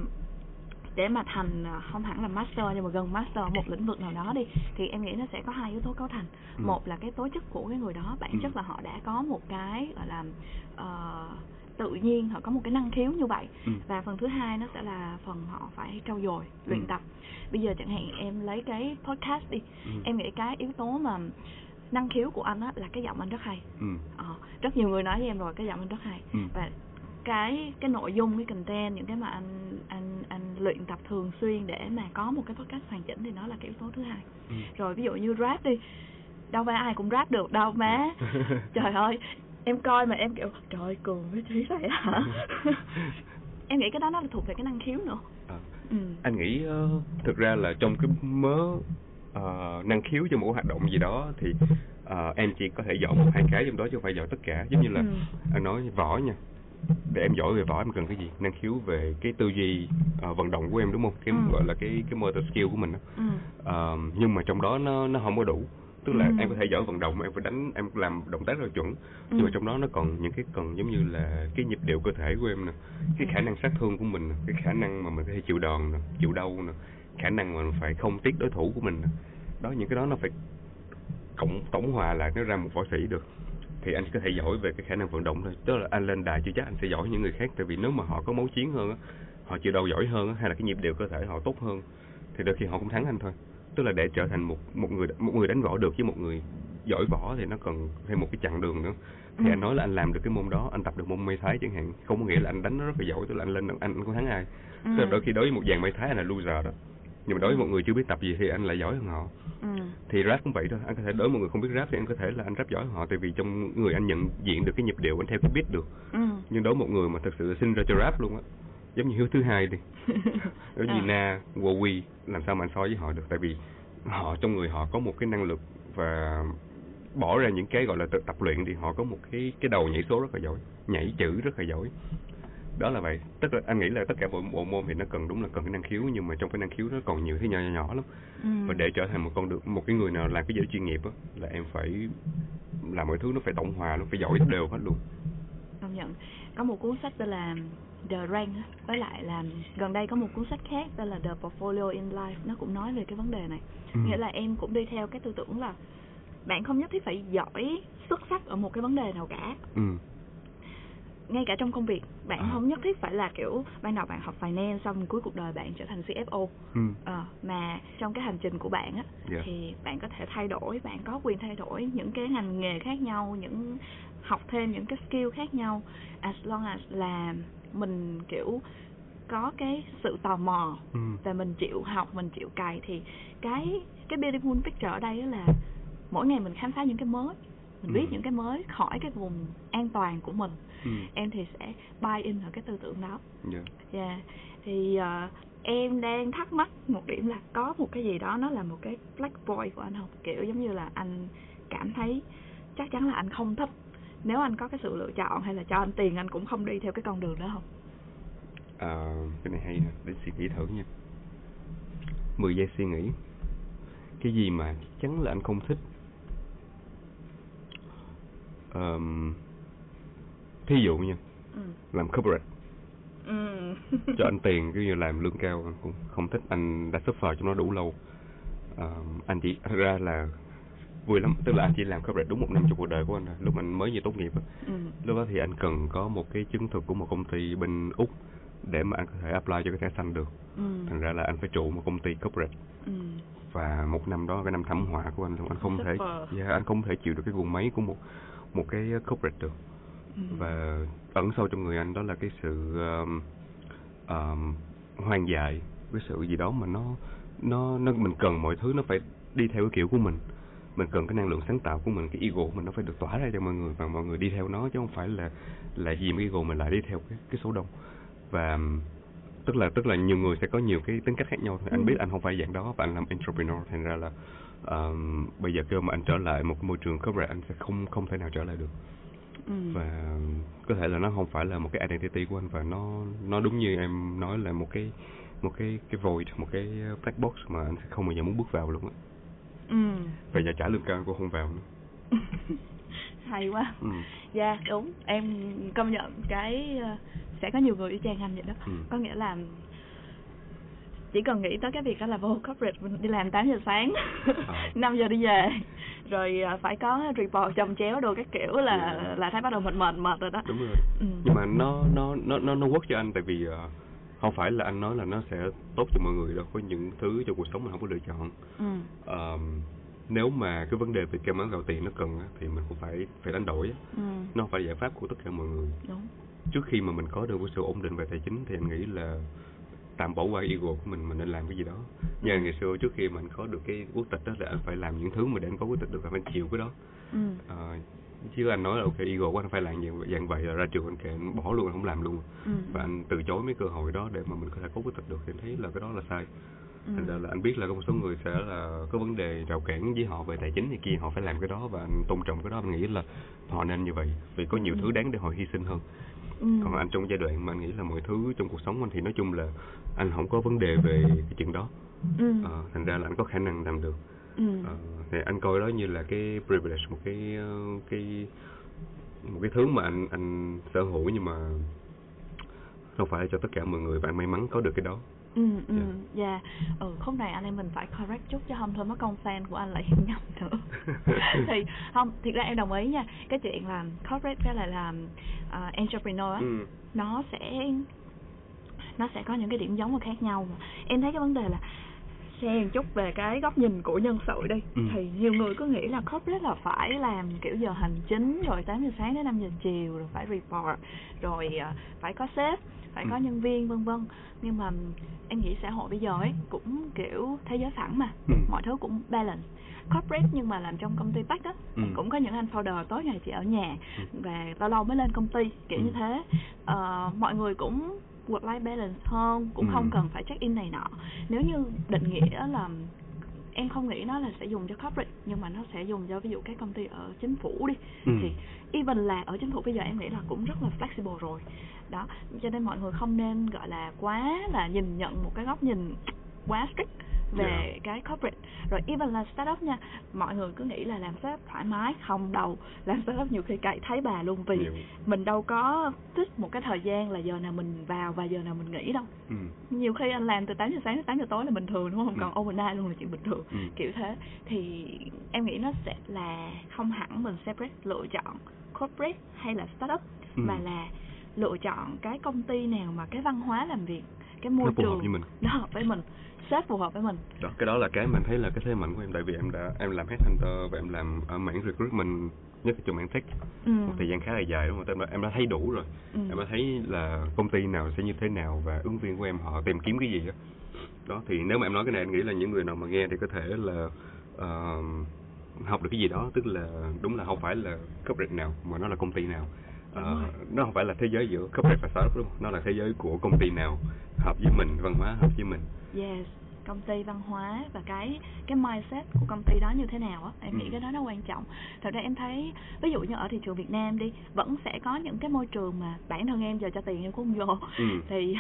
để mà thành à, không hẳn là master nhưng mà gần master một lĩnh vực nào đó đi thì em nghĩ nó sẽ có hai yếu tố cấu thành. Ừ. Một là cái tố chất của cái người đó, bản Ừ. chất là họ đã có một cái gọi là ờ, tự nhiên họ có một cái năng khiếu như vậy Ừ. và phần thứ hai nó sẽ là phần họ phải trau dồi luyện Ừ. tập bây giờ chẳng hạn em lấy cái podcast đi Ừ. em nghĩ cái yếu tố mà năng khiếu của anh á là cái giọng anh rất hay ừ. Ờ, rất nhiều người nói với em rồi cái giọng anh rất hay Ừ. và cái cái nội dung cái content những cái mà anh anh anh luyện tập thường xuyên để mà có một cái podcast hoàn chỉnh thì nó là cái yếu tố thứ hai Ừ. rồi ví dụ như rap đi đâu phải ai cũng rap được đâu má trời ơi em coi mà em kiểu trời ơi, cường với trí vậy hả em nghĩ cái đó nó là thuộc về cái năng khiếu nữa À. ừ anh nghĩ ờ, thực ra là trong cái mớ ờ, năng khiếu cho một hoạt động gì đó thì ờ, em chỉ có thể giỏi một hai cái trong đó chứ không phải giỏi tất cả giống như là Ừ. anh nói võ nha để em giỏi về võ em cần cái gì năng khiếu về cái tư duy ờ, vận động của em đúng không cái Ừ. gọi là cái cái motor skill của mình đó. ừ Ờ, nhưng mà trong đó nó nó không có đủ tức là Ừ. em có thể giỏi vận động em phải đánh em làm động tác rất là chuẩn nhưng Ừ. mà trong đó nó còn những cái cần giống như là cái nhịp điệu cơ thể của em nè cái khả năng sát thương của mình nè cái khả năng mà mình có thể chịu đòn nè chịu đau nè khả năng mà mình phải không tiếc đối thủ của mình nè đó những cái đó nó phải cộng tổng hòa lại nó ra một võ sĩ được thì anh có thể giỏi về cái khả năng vận động thôi. Tức là anh lên đài chưa chắc anh sẽ giỏi những người khác. Tại vì nếu mà họ có máu chiến hơn á họ chịu đau giỏi hơn hay là cái nhịp điệu cơ thể họ tốt hơn thì đôi khi họ cũng thắng anh thôi. Tức là để trở thành một một người một người đánh võ được với một người giỏi võ thì nó cần thêm một cái chặng đường nữa. Thì Ừ. anh nói là anh làm được cái môn đó anh tập được môn mây thái chẳng hạn. Không có nghĩa là anh đánh nó rất là giỏi tức là anh lên anh anh không thắng ai. Ừ. tức là đôi khi đối với một dàn mây thái anh là loser đó nhưng mà đối với một người chưa biết tập gì thì anh lại giỏi hơn họ. Ừ. Thì rap cũng vậy thôi anh có thể đối với một người không biết rap thì anh có thể là anh rap giỏi hơn họ. Tại vì trong người anh nhận diện được cái nhịp điệu anh theo cái beat được. Ừ. Nhưng đối với một người mà thực sự sinh ra cho rap luôn á giống như hiếu thứ hai đi. Giống như À. na Wowy làm sao mà anh so với họ được? Tại vì họ trong người họ có một cái năng lực và bỏ ra những cái gọi là tập luyện thì họ có một cái cái đầu nhảy số rất là giỏi nhảy chữ rất là giỏi đó là vậy. Tức là anh nghĩ là tất cả bộ, bộ môn thì nó cần đúng là cần cái năng khiếu nhưng mà trong cái năng khiếu nó còn nhiều thứ nhỏ nhỏ, lắm. Ừ. Và để trở thành một con được một cái người nào làm cái đó chuyên nghiệp á là em phải làm mọi thứ nó phải tổng hòa nó phải giỏi đều hết luôn. Công nhận. Có một cuốn sách tên là The Rank với lại là gần đây có một cuốn sách khác tên là The Portfolio in Life nó cũng nói về cái vấn đề này. Ừ. nghĩa là em cũng đi theo cái tư tưởng là bạn không nhất thiết phải giỏi xuất sắc ở một cái vấn đề nào cả. Ừ ngay cả trong công việc bạn À. không nhất thiết phải là kiểu ban đầu bạn học finance xong cuối cuộc đời bạn trở thành CFO ừ Ờ, mà trong cái hành trình của bạn á Dạ. thì bạn có thể thay đổi bạn có quyền thay đổi những cái ngành nghề khác nhau những học thêm những cái skill khác nhau as long as là mình kiểu có cái sự tò mò ừ và mình chịu học mình chịu cày thì cái cái beautiful picture ở đây là mỗi ngày mình khám phá những cái mới mình Ừ. biết những cái mới khỏi cái vùng an toàn của mình ừ em thì sẽ buy in ở cái tư tưởng đó dạ Dạ, thì ờ, em đang thắc mắc một điểm là có một cái gì đó nó là một cái black boy của anh không? Kiểu giống như là anh cảm thấy chắc chắn là anh không thích nếu anh có cái sự lựa chọn hay là cho anh tiền anh cũng không đi theo cái con đường đó không? À, cái này hay nè, để suy nghĩ thử nha. 10 giây suy nghĩ. Cái gì mà chắc chắn là anh không thích? Ờm, thí dụ nha, Ừ. làm corporate Ừ. cho anh tiền cứ như làm lương cao anh cũng không thích anh đã suffer trong nó đủ lâu Ờm, anh chỉ ra là vui lắm tức là anh chỉ làm corporate đúng một năm trong cuộc đời của anh lúc anh mới vừa tốt nghiệp ừ. lúc đó thì anh cần có một cái chứng thực của một công ty bên úc để mà anh có thể apply cho cái thẻ xanh được Ừ. thành ra là anh phải trụ một công ty corporate Ừ. và một năm đó cái năm thảm họa của anh luôn anh không thể yeah, anh không thể chịu được cái guồng máy của một một cái corporate được. Và ẩn sâu trong người anh đó là cái sự um, um, hoang dại cái sự gì đó mà nó nó nó mình cần mọi thứ nó phải đi theo cái kiểu của mình. Mình cần cái năng lượng sáng tạo của mình cái ego của mình nó phải được tỏa ra cho mọi người và mọi người đi theo nó chứ không phải là là gì cái ego mình lại đi theo cái cái số đông. Và um, tức là tức là nhiều người sẽ có nhiều cái tính cách khác nhau. Anh Ừ. biết anh không phải dạng đó và anh làm entrepreneur thành ra là um, bây giờ kêu mà anh trở lại một cái môi trường corporate anh sẽ không không thể nào trở lại được Ừ. và có thể là nó không phải là một cái identity của anh và nó nó đúng như em nói là một cái một cái cái void một cái black box mà anh sẽ không bao giờ muốn bước vào luôn á Ừ. và giờ trả lương cao cũng không vào nữa hay quá ừ. dạ đúng em công nhận cái ờ, sẽ có nhiều người y chang anh vậy đó Ừ. có nghĩa là chỉ cần nghĩ tới cái việc đó là vô corporate mình đi làm 8 giờ sáng À. 5 giờ đi về rồi ờ, phải có report chồng chéo đồ các kiểu là Dạ. là thấy bắt đầu mệt mệt mệt rồi đó đúng rồi Ừ. nhưng mà nó nó nó nó nó work cho anh tại vì ờ, không phải là anh nói là nó sẽ tốt cho mọi người đâu có những thứ trong cuộc sống mình không có lựa chọn ừ. Ờm, nếu mà cái vấn đề về cơm áo gạo tiền nó cần thì mình cũng phải phải đánh đổi. Ừ. nó phải giải pháp của tất cả mọi người đúng trước khi mà mình có được một sự ổn định về tài chính thì anh nghĩ là tạm bỏ qua ego của mình mình nên làm cái gì đó như ngày xưa trước khi mà anh có được cái quốc tịch đó là anh phải làm những thứ mà để anh có quốc tịch được anh phải chịu cái đó ừ. Ờ, chứ anh nói là ok ego của anh phải làm dạng, dạng vậy là ra trường anh kệ anh bỏ luôn anh không làm luôn Ừ. và anh từ chối mấy cơ hội đó để mà mình có thể có quốc tịch được thì anh thấy là cái đó là sai Ừ. thành ra là anh biết là có một số người sẽ là có vấn đề rào cản với họ về tài chính này kia họ phải làm cái đó và anh tôn trọng cái đó anh nghĩ là họ nên như vậy vì có nhiều Ừ. thứ đáng để họ hy sinh hơn Ừ. còn anh trong giai đoạn mà anh nghĩ là mọi thứ trong cuộc sống anh thì nói chung là anh không có vấn đề về cái chuyện đó Ừ. Ờ, thành ra là anh có khả năng làm được Ừ. Ờ, thì anh coi đó như là cái privilege một cái ờ, cái một cái thứ mà anh anh sở hữu nhưng mà không phải cho tất cả mọi người anh may mắn có được cái đó ừ ừ Dạ. dạ ừ khúc này anh em mình phải correct chút chứ không thôi mất công fan của anh lại nhầm nữa thì không thiệt ra em đồng ý nha cái chuyện làm corporate với lại làm uh, entrepreneur á, ừ. nó sẽ nó sẽ có những cái điểm giống và khác nhau em thấy cái vấn đề là xen chút về cái góc nhìn của nhân sự đi Ừ. thì nhiều người cứ nghĩ là corporate là phải làm kiểu giờ hành chính rồi 8 giờ sáng đến 5 giờ chiều rồi phải report rồi à, phải có sếp phải có Ừ. nhân viên vân vân nhưng mà em nghĩ xã hội bây giờ ấy cũng kiểu thế giới phẳng mà Ừ. mọi thứ cũng balance corporate nhưng mà làm trong công ty tech á Ừ. cũng có những anh founder tối ngày chỉ ở nhà Ừ. và lâu lâu mới lên công ty kiểu Ừ. như thế Ờ, mọi người cũng work life balance hơn cũng Ừ. không cần phải check in này nọ nếu như định nghĩa là em không nghĩ nó là sẽ dùng cho corporate nhưng mà nó sẽ dùng cho ví dụ các công ty ở chính phủ đi Ừ. thì even là ở chính phủ bây giờ em nghĩ là cũng rất là flexible rồi đó cho nên mọi người không nên gọi là quá là nhìn nhận một cái góc nhìn quá strict về Dạ. cái corporate rồi even là startup nha mọi người cứ nghĩ là làm startup thoải mái không đâu làm startup nhiều khi cậy thấy bà luôn vì Nhiều. mình đâu có thích một cái thời gian là giờ nào mình vào và giờ nào mình nghỉ đâu Ừ. nhiều khi anh làm từ 8 giờ sáng đến 8 giờ tối là bình thường đúng không Ừ. còn overnight luôn là chuyện bình thường Ừ. kiểu thế thì em nghĩ nó sẽ là không hẳn mình separate lựa chọn corporate hay là startup Ừ. mà là lựa chọn cái công ty nào mà cái văn hóa làm việc cái môi Nó phù hợp trường với mình. nó hợp với mình. Sếp phù hợp với mình. Đó cái đó là cái mình thấy là cái thế mạnh của em tại vì em đã em làm headhunter và em làm ở mảng recruitment nhất là trong mảng tech. Ừ. một thời gian khá là dài đúng không? Em đã, em đã thấy đủ rồi. Ừ. em đã thấy là công ty nào sẽ như thế nào và ứng viên của em họ tìm kiếm cái gì đó đó thì nếu mà em nói cái này anh nghĩ là những người nào mà nghe thì có thể là ờ, học được cái gì đó. Tức là đúng là không phải là corporate nào mà nó là công ty nào Rồi. nó không phải là thế giới giữa corporate và startup đúng không nó là thế giới của công ty nào hợp với mình văn hóa hợp với mình yes công ty văn hóa và cái cái mindset của công ty đó như thế nào á em nghĩ Ừ. cái đó nó quan trọng thật ra em thấy ví dụ như ở thị trường Việt Nam đi vẫn sẽ có những cái môi trường mà bản thân em giờ cho tiền em cũng không vô Ừ. thì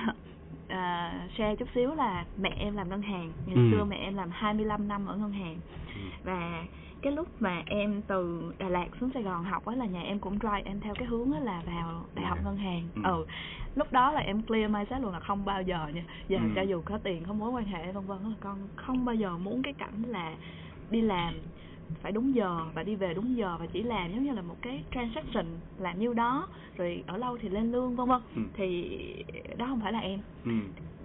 à, share chút xíu là mẹ em làm ngân hàng ngày Ừ. xưa mẹ em làm 25 năm ở ngân hàng Ừ. và cái lúc mà em từ Đà Lạt xuống Sài Gòn học á là nhà em cũng drive em theo cái hướng á là vào đại học Dạ. ngân hàng Ừ. ừ lúc đó là em clear mindset luôn là không bao giờ nha giờ Ừ. cho dù có tiền có mối quan hệ vân vân á, con không bao giờ muốn cái cảnh là đi làm phải đúng giờ và đi về đúng giờ và chỉ làm giống như là một cái transaction làm nhiêu đó rồi ở lâu thì lên lương vân vân. Ừ. thì đó không phải là em. Ừ.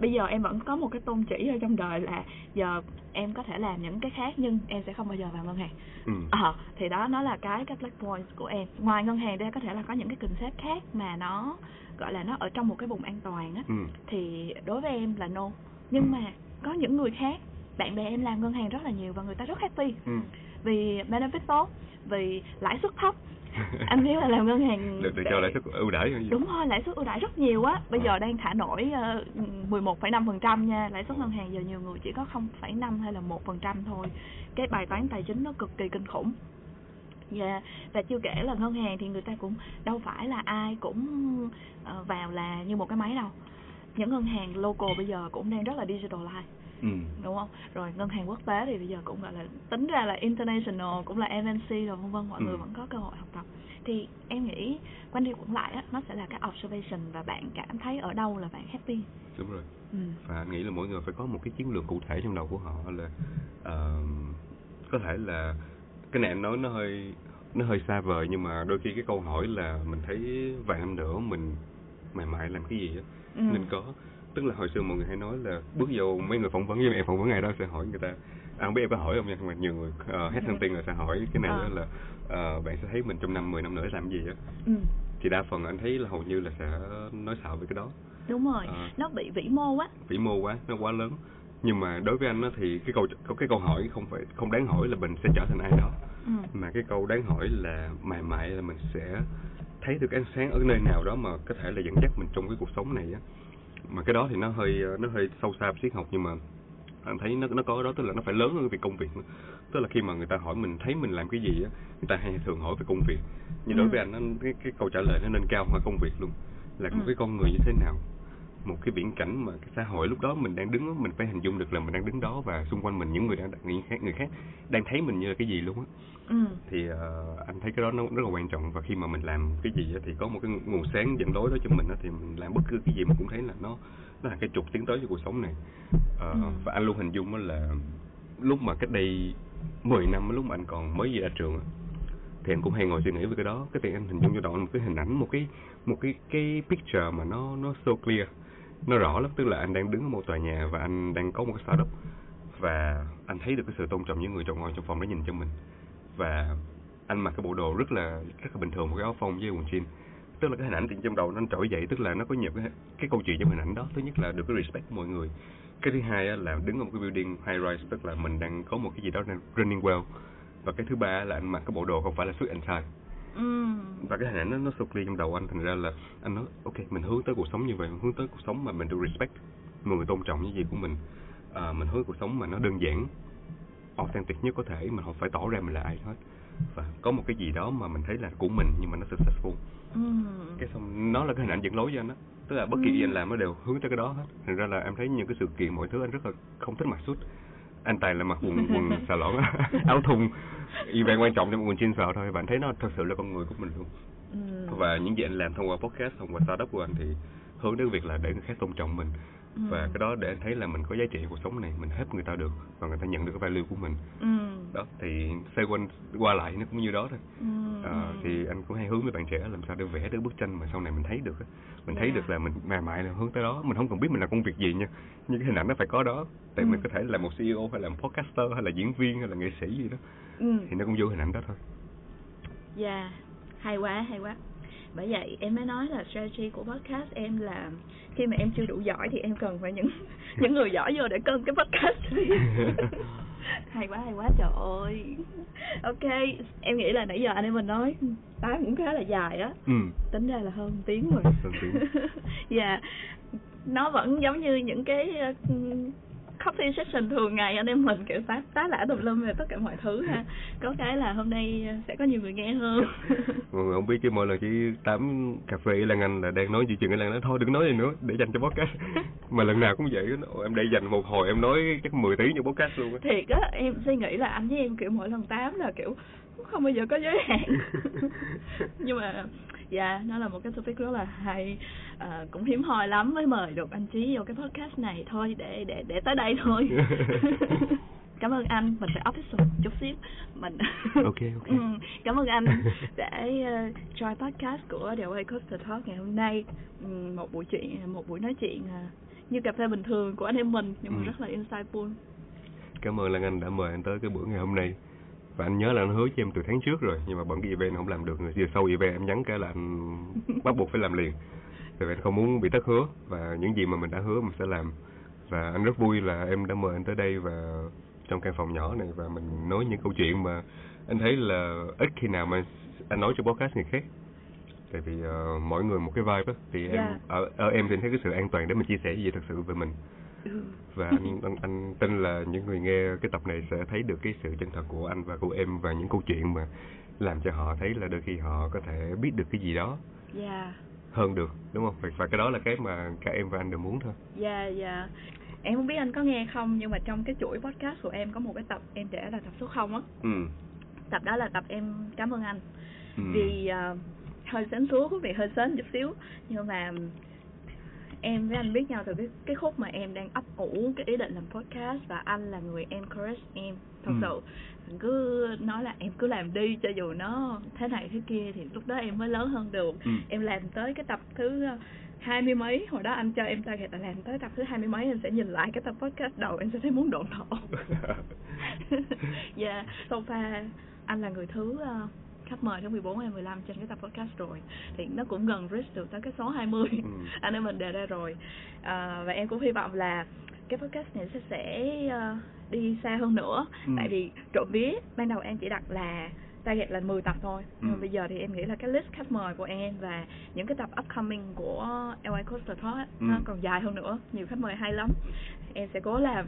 Bây giờ em vẫn có một cái tôn chỉ ở trong đời là giờ em có thể làm những cái khác nhưng em sẽ không bao giờ vào ngân hàng. Ừ. Ờ thì đó nó là cái cái black point của em. Ngoài ngân hàng ra có thể là có những cái concept khác mà nó gọi là nó ở trong một cái vùng an toàn á. Ừ. Thì đối với em là no. Nhưng mà có những người khác bạn bè em làm ngân hàng rất là nhiều và người ta rất happy. Ừ. Vì benefit tốt vì lãi suất thấp. Anh biết là làm ngân hàng được được cho lãi suất ưu đãi đúng rồi lãi suất ưu đãi rất nhiều á. Bây Ờ. giờ đang thả nổi ờ, 11,5% nha. Lãi suất ngân hàng giờ nhiều người chỉ có 0,5 hay là 1% thôi. Cái bài toán tài chính nó cực kỳ kinh khủng. Dạ, và chưa kể là ngân hàng thì người ta cũng đâu phải là ai cũng ờ, vào là như một cái máy đâu. Những ngân hàng local bây giờ cũng đang rất là digitalize ừ. Đúng không? Rồi ngân hàng quốc tế thì bây giờ cũng gọi là tính ra là international cũng là MNC rồi vân vân mọi Ừ. người vẫn có cơ hội học tập. Thì em nghĩ quanh đi quẩn lại á nó sẽ là cái observation và bạn cảm thấy ở đâu là bạn happy. Đúng rồi. Ừ. Và anh nghĩ là mỗi người phải có một cái chiến lược cụ thể trong đầu của họ là ờ, có thể là cái này anh nói nó hơi nó hơi xa vời nhưng mà đôi khi cái câu hỏi là mình thấy vài năm nữa mình mày mại làm cái gì á? Ừ. Nên có tức là hồi xưa mọi người hay nói là bước vô mấy người phỏng vấn với em phỏng vấn ngày đó sẽ hỏi người ta à, không biết em có hỏi không nha nhưng mà nhiều người uh, hết thông tin là sẽ hỏi cái này Ờ. đó là ờ, bạn sẽ thấy mình trong năm 10 năm nữa làm gì á. Ừ. Thì đa phần anh thấy là hầu như là sẽ nói xạo về cái đó. Đúng rồi. Ờ. nó bị vĩ mô á vĩ mô quá nó quá lớn. Nhưng mà đối với anh á thì cái câu cái câu hỏi không phải không đáng hỏi là mình sẽ trở thành ai đó. Ừ. Mà cái câu đáng hỏi là mày mại là mình sẽ thấy được ánh sáng ở nơi nào đó mà có thể là dẫn dắt mình trong cái cuộc sống này á mà cái đó thì nó hơi nó hơi sâu xa triết học nhưng mà anh thấy nó nó có đó tức là nó phải lớn hơn cái việc công việc nữa. tức là khi mà người ta hỏi mình thấy mình làm cái gì á người ta hay thường hỏi về công việc nhưng đối Ừ. với anh nó, cái cái câu trả lời nó nên cao hơn công việc luôn là một Ừ. cái con người như thế nào một cái viễn cảnh mà cái xã hội lúc đó mình đang đứng mình phải hình dung được là mình đang đứng đó và xung quanh mình những người đang người khác người khác đang thấy mình như là cái gì luôn á ừ. Thì ờ, anh thấy cái đó nó rất là quan trọng. Và khi mà mình làm cái gì thì có một cái nguồn sáng dẫn lối đó cho mình thì mình làm bất cứ cái gì mình cũng thấy là nó nó là cái trục tiến tới cho cuộc sống này. Ờ, Ừ. và anh luôn hình dung á là lúc mà cách đây 10 năm lúc mà anh còn mới ra trường thì anh cũng hay ngồi suy nghĩ về cái đó. Cái thì anh hình dung cho đầu anh một cái hình ảnh một cái một cái cái picture mà nó nó so clear nó rõ lắm. Tức là anh đang đứng ở một tòa nhà và anh đang có một cái startup. Và anh thấy được cái sự tôn trọng những người trong ngồi trong phòng đó nhìn cho mình và anh mặc cái bộ đồ rất là rất là bình thường một cái áo phông với quần jean. Tức là cái hình ảnh trong đầu nó trỗi dậy tức là nó có nhiều cái cái câu chuyện trong hình ảnh đó. Thứ nhất là được cái respect của mọi người. Cái thứ hai là đứng ở một cái building high rise tức là mình đang có một cái gì đó đang running well. Và cái thứ ba là anh mặc cái bộ đồ không phải là suit and tie. Ừ và cái hình ảnh nó nó so clear trong đầu anh thành ra là anh nói ok mình hướng tới cuộc sống như vậy mình hướng tới cuộc sống mà mình được respect mọi người tôn trọng những gì của mình. À, mình hướng cuộc sống mà nó đơn giản authentic nhất có thể mà không phải tỏ ra mình là ai hết. Và có một cái gì đó mà mình thấy là của mình nhưng mà nó successful. Ừ cái xong nó là cái hình ảnh dẫn lối cho anh đó tức là bất kỳ Ừ. gì anh làm nó đều hướng tới cái đó hết. Thành ra là em thấy những cái sự kiện mọi thứ anh rất là không thích mặc suit. Anh tài là mặc quần quần xà lọn á, áo thun. Event quan trọng trong quần jeans vào thôi. Và anh thấy nó thật sự là con người của mình luôn. Ừ và những gì anh làm thông qua podcast thông qua startup của anh thì hướng đến việc là để người khác tôn trọng mình Ừ. và cái đó để anh thấy là mình có giá trị cuộc sống này mình help người ta được và người ta nhận được cái value của mình ừ đó thì xoay quanh qua lại nó cũng như đó thôi ừ Ờ, thì anh cũng hay hướng với bạn trẻ làm sao để vẽ được bức tranh mà sau này mình thấy được á. mình thấy Yeah. được là mình mài mại là hướng tới đó mình không cần biết mình làm công việc gì nha nhưng cái hình ảnh nó phải có đó tại Ừ. mình có thể là một CEO hay là một podcaster hay là diễn viên hay là nghệ sĩ gì đó ừ thì nó cũng vô hình ảnh đó thôi Dạ, hay quá, hay quá. Bởi vậy em mới nói là strategy của podcast em là khi mà em chưa đủ giỏi thì em cần phải những những người giỏi vô để cân cái podcast. hay quá, hay quá trời ơi. Ok, em nghĩ là nãy giờ anh em mình nói tám cũng khá là dài á. ừ Tính ra là hơn tiếng rồi. Hơn tiếng. Dạ. Nó vẫn giống như những cái coffee session thường ngày anh em mình kiểu tá tá lả tùm lum về tất cả mọi thứ ha. Có cái là hôm nay sẽ có nhiều người nghe hơn. Mọi người không biết chứ mỗi lần chỉ tám cà phê Lan Anh là đang nói chuyện chuyện Lan nói thôi đừng nói gì nữa để dành cho podcast. Mà lần nào cũng vậy em để dành một hồi em nói chắc 10 tiếng cho podcast luôn á. Thiệt á em suy nghĩ là anh với em kiểu mỗi lần tám là kiểu không bao giờ có giới hạn. Nhưng mà dạ nó là một cái topic rất là hay. À, cũng hiếm hoi lắm mới mời được anh trí vô cái podcast này thôi để để để tới đây thôi. Cảm ơn anh mình phải official chút xíu. Mình ok ok. Ừ, cảm ơn anh đã uh, join podcast của The Way Coaster Talk ngày hôm nay. Ừm, một buổi chuyện một buổi nói chuyện uh, như cà phê bình thường của anh em mình nhưng mà Ừ. rất là insightful. Cảm ơn lan anh đã mời anh tới cái buổi ngày hôm nay và anh nhớ là anh hứa cho em từ tháng trước rồi nhưng mà bận cái event không làm được. Rồi giờ sau event em nhắn cái là anh bắt buộc phải làm liền. Tại vì anh không muốn bị thất hứa. Và những gì mà mình đã hứa mình sẽ làm. Và anh rất vui là em đã mời anh tới đây và trong căn phòng nhỏ này và mình nói những câu chuyện mà anh thấy là ít khi nào mà anh nói cho podcast người khác. Tại vì ờ, mỗi người một cái vibe á. Thì em Dạ. ở, ở em thì thấy cái sự an toàn để mình chia sẻ gì thật sự về mình. Và anh, anh anh tin là những người nghe cái tập này sẽ thấy được cái sự chân thật của anh và của em và những câu chuyện mà làm cho họ thấy là đôi khi họ có thể biết được cái gì đó. Yeah hơn được đúng không? Và, và cái đó là cái mà cả em và anh đều muốn thôi. Dạ dạ. Em không biết anh có nghe không nhưng mà trong cái chuỗi podcast của em có một cái tập em để là tập số 0 á. Ừ. Tập đó là tập em cảm ơn anh. Ừ. Vì uh, hơi sến súa quý vị hơi sến chút xíu. Nhưng mà em với anh biết nhau từ cái cái khúc mà em đang ấp ủ cái ý định làm podcast và anh là người encourage em thật Ừ. sự cứ nói là em cứ làm đi cho dù nó thế này thế kia thì lúc đó em mới lớn hơn được Ừ. em làm tới cái tập thứ ờ, hai mươi mấy hồi đó anh cho em target là làm tới tập thứ hai mươi mấy em sẽ nhìn lại cái tập podcast đầu em sẽ thấy muốn độn thổ dạ so far anh là người thứ ờ, khách mời thứ 14 hay 15 trên cái tập podcast rồi thì nó cũng gần reach được tới cái số 20 Ừ. anh em mình đề ra rồi à, và em cũng hy vọng là cái podcast này sẽ sẽ ờ, đi xa hơn nữa Ừ. tại vì trộm vía ban đầu em chỉ đặt là target là 10 tập thôi nhưng mà Ừ. bây giờ thì em nghĩ là cái list khách mời của em và những cái tập upcoming của LA Coaster Talk nó Ừ. còn dài hơn nữa nhiều khách mời hay lắm em sẽ cố làm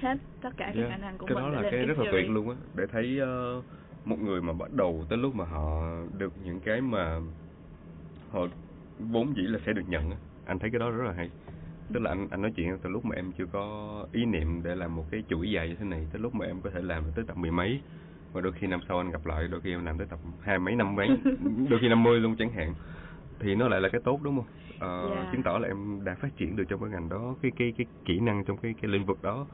hết tất cả các Yeah. khả năng của cái mình đó là cái rất là tuyệt luôn á để thấy ờ, một người mà bắt đầu tới lúc mà họ được những cái mà họ vốn dĩ là sẽ được nhận anh thấy cái đó rất là hay. Tức là anh anh nói chuyện từ lúc mà em chưa có ý niệm để làm một cái chuỗi dài như thế này tới lúc mà em có thể làm tới tập mười mấy. Và đôi khi năm sau anh gặp lại đôi khi em làm tới tập hai mấy năm mấy đôi khi năm mươi luôn chẳng hạn. Thì nó lại là cái tốt đúng không? Ờ, Yeah. chứng tỏ là em đã phát triển được trong cái ngành đó cái cái cái kỹ năng trong cái cái lĩnh vực đó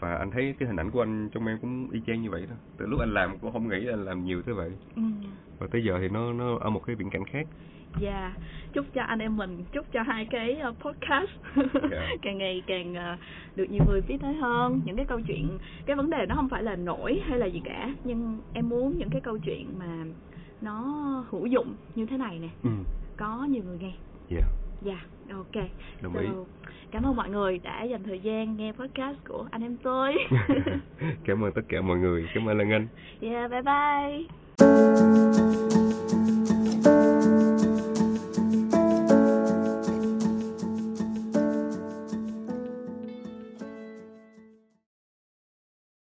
và anh thấy cái hình ảnh của anh trong em cũng y chang như vậy đó từ lúc anh làm cũng không nghĩ anh làm nhiều thế vậy Ừ. và tới giờ thì nó nó ở một cái viễn cảnh khác Dạ, chúc cho anh em mình, chúc cho hai cái ờ, podcast Dạ. càng ngày càng ờ, được nhiều người biết tới hơn. Những cái câu chuyện, cái vấn đề nó không phải là nổi hay là gì cả, nhưng em muốn những cái câu chuyện mà nó hữu dụng như thế này nè, ừ có nhiều người nghe. yeah Dạ, ok. Đồng So, ý. Cảm ơn mọi người đã dành thời gian nghe podcast của anh em tôi. cảm ơn tất cả mọi người cảm ơn lan anh yeah, bye bye.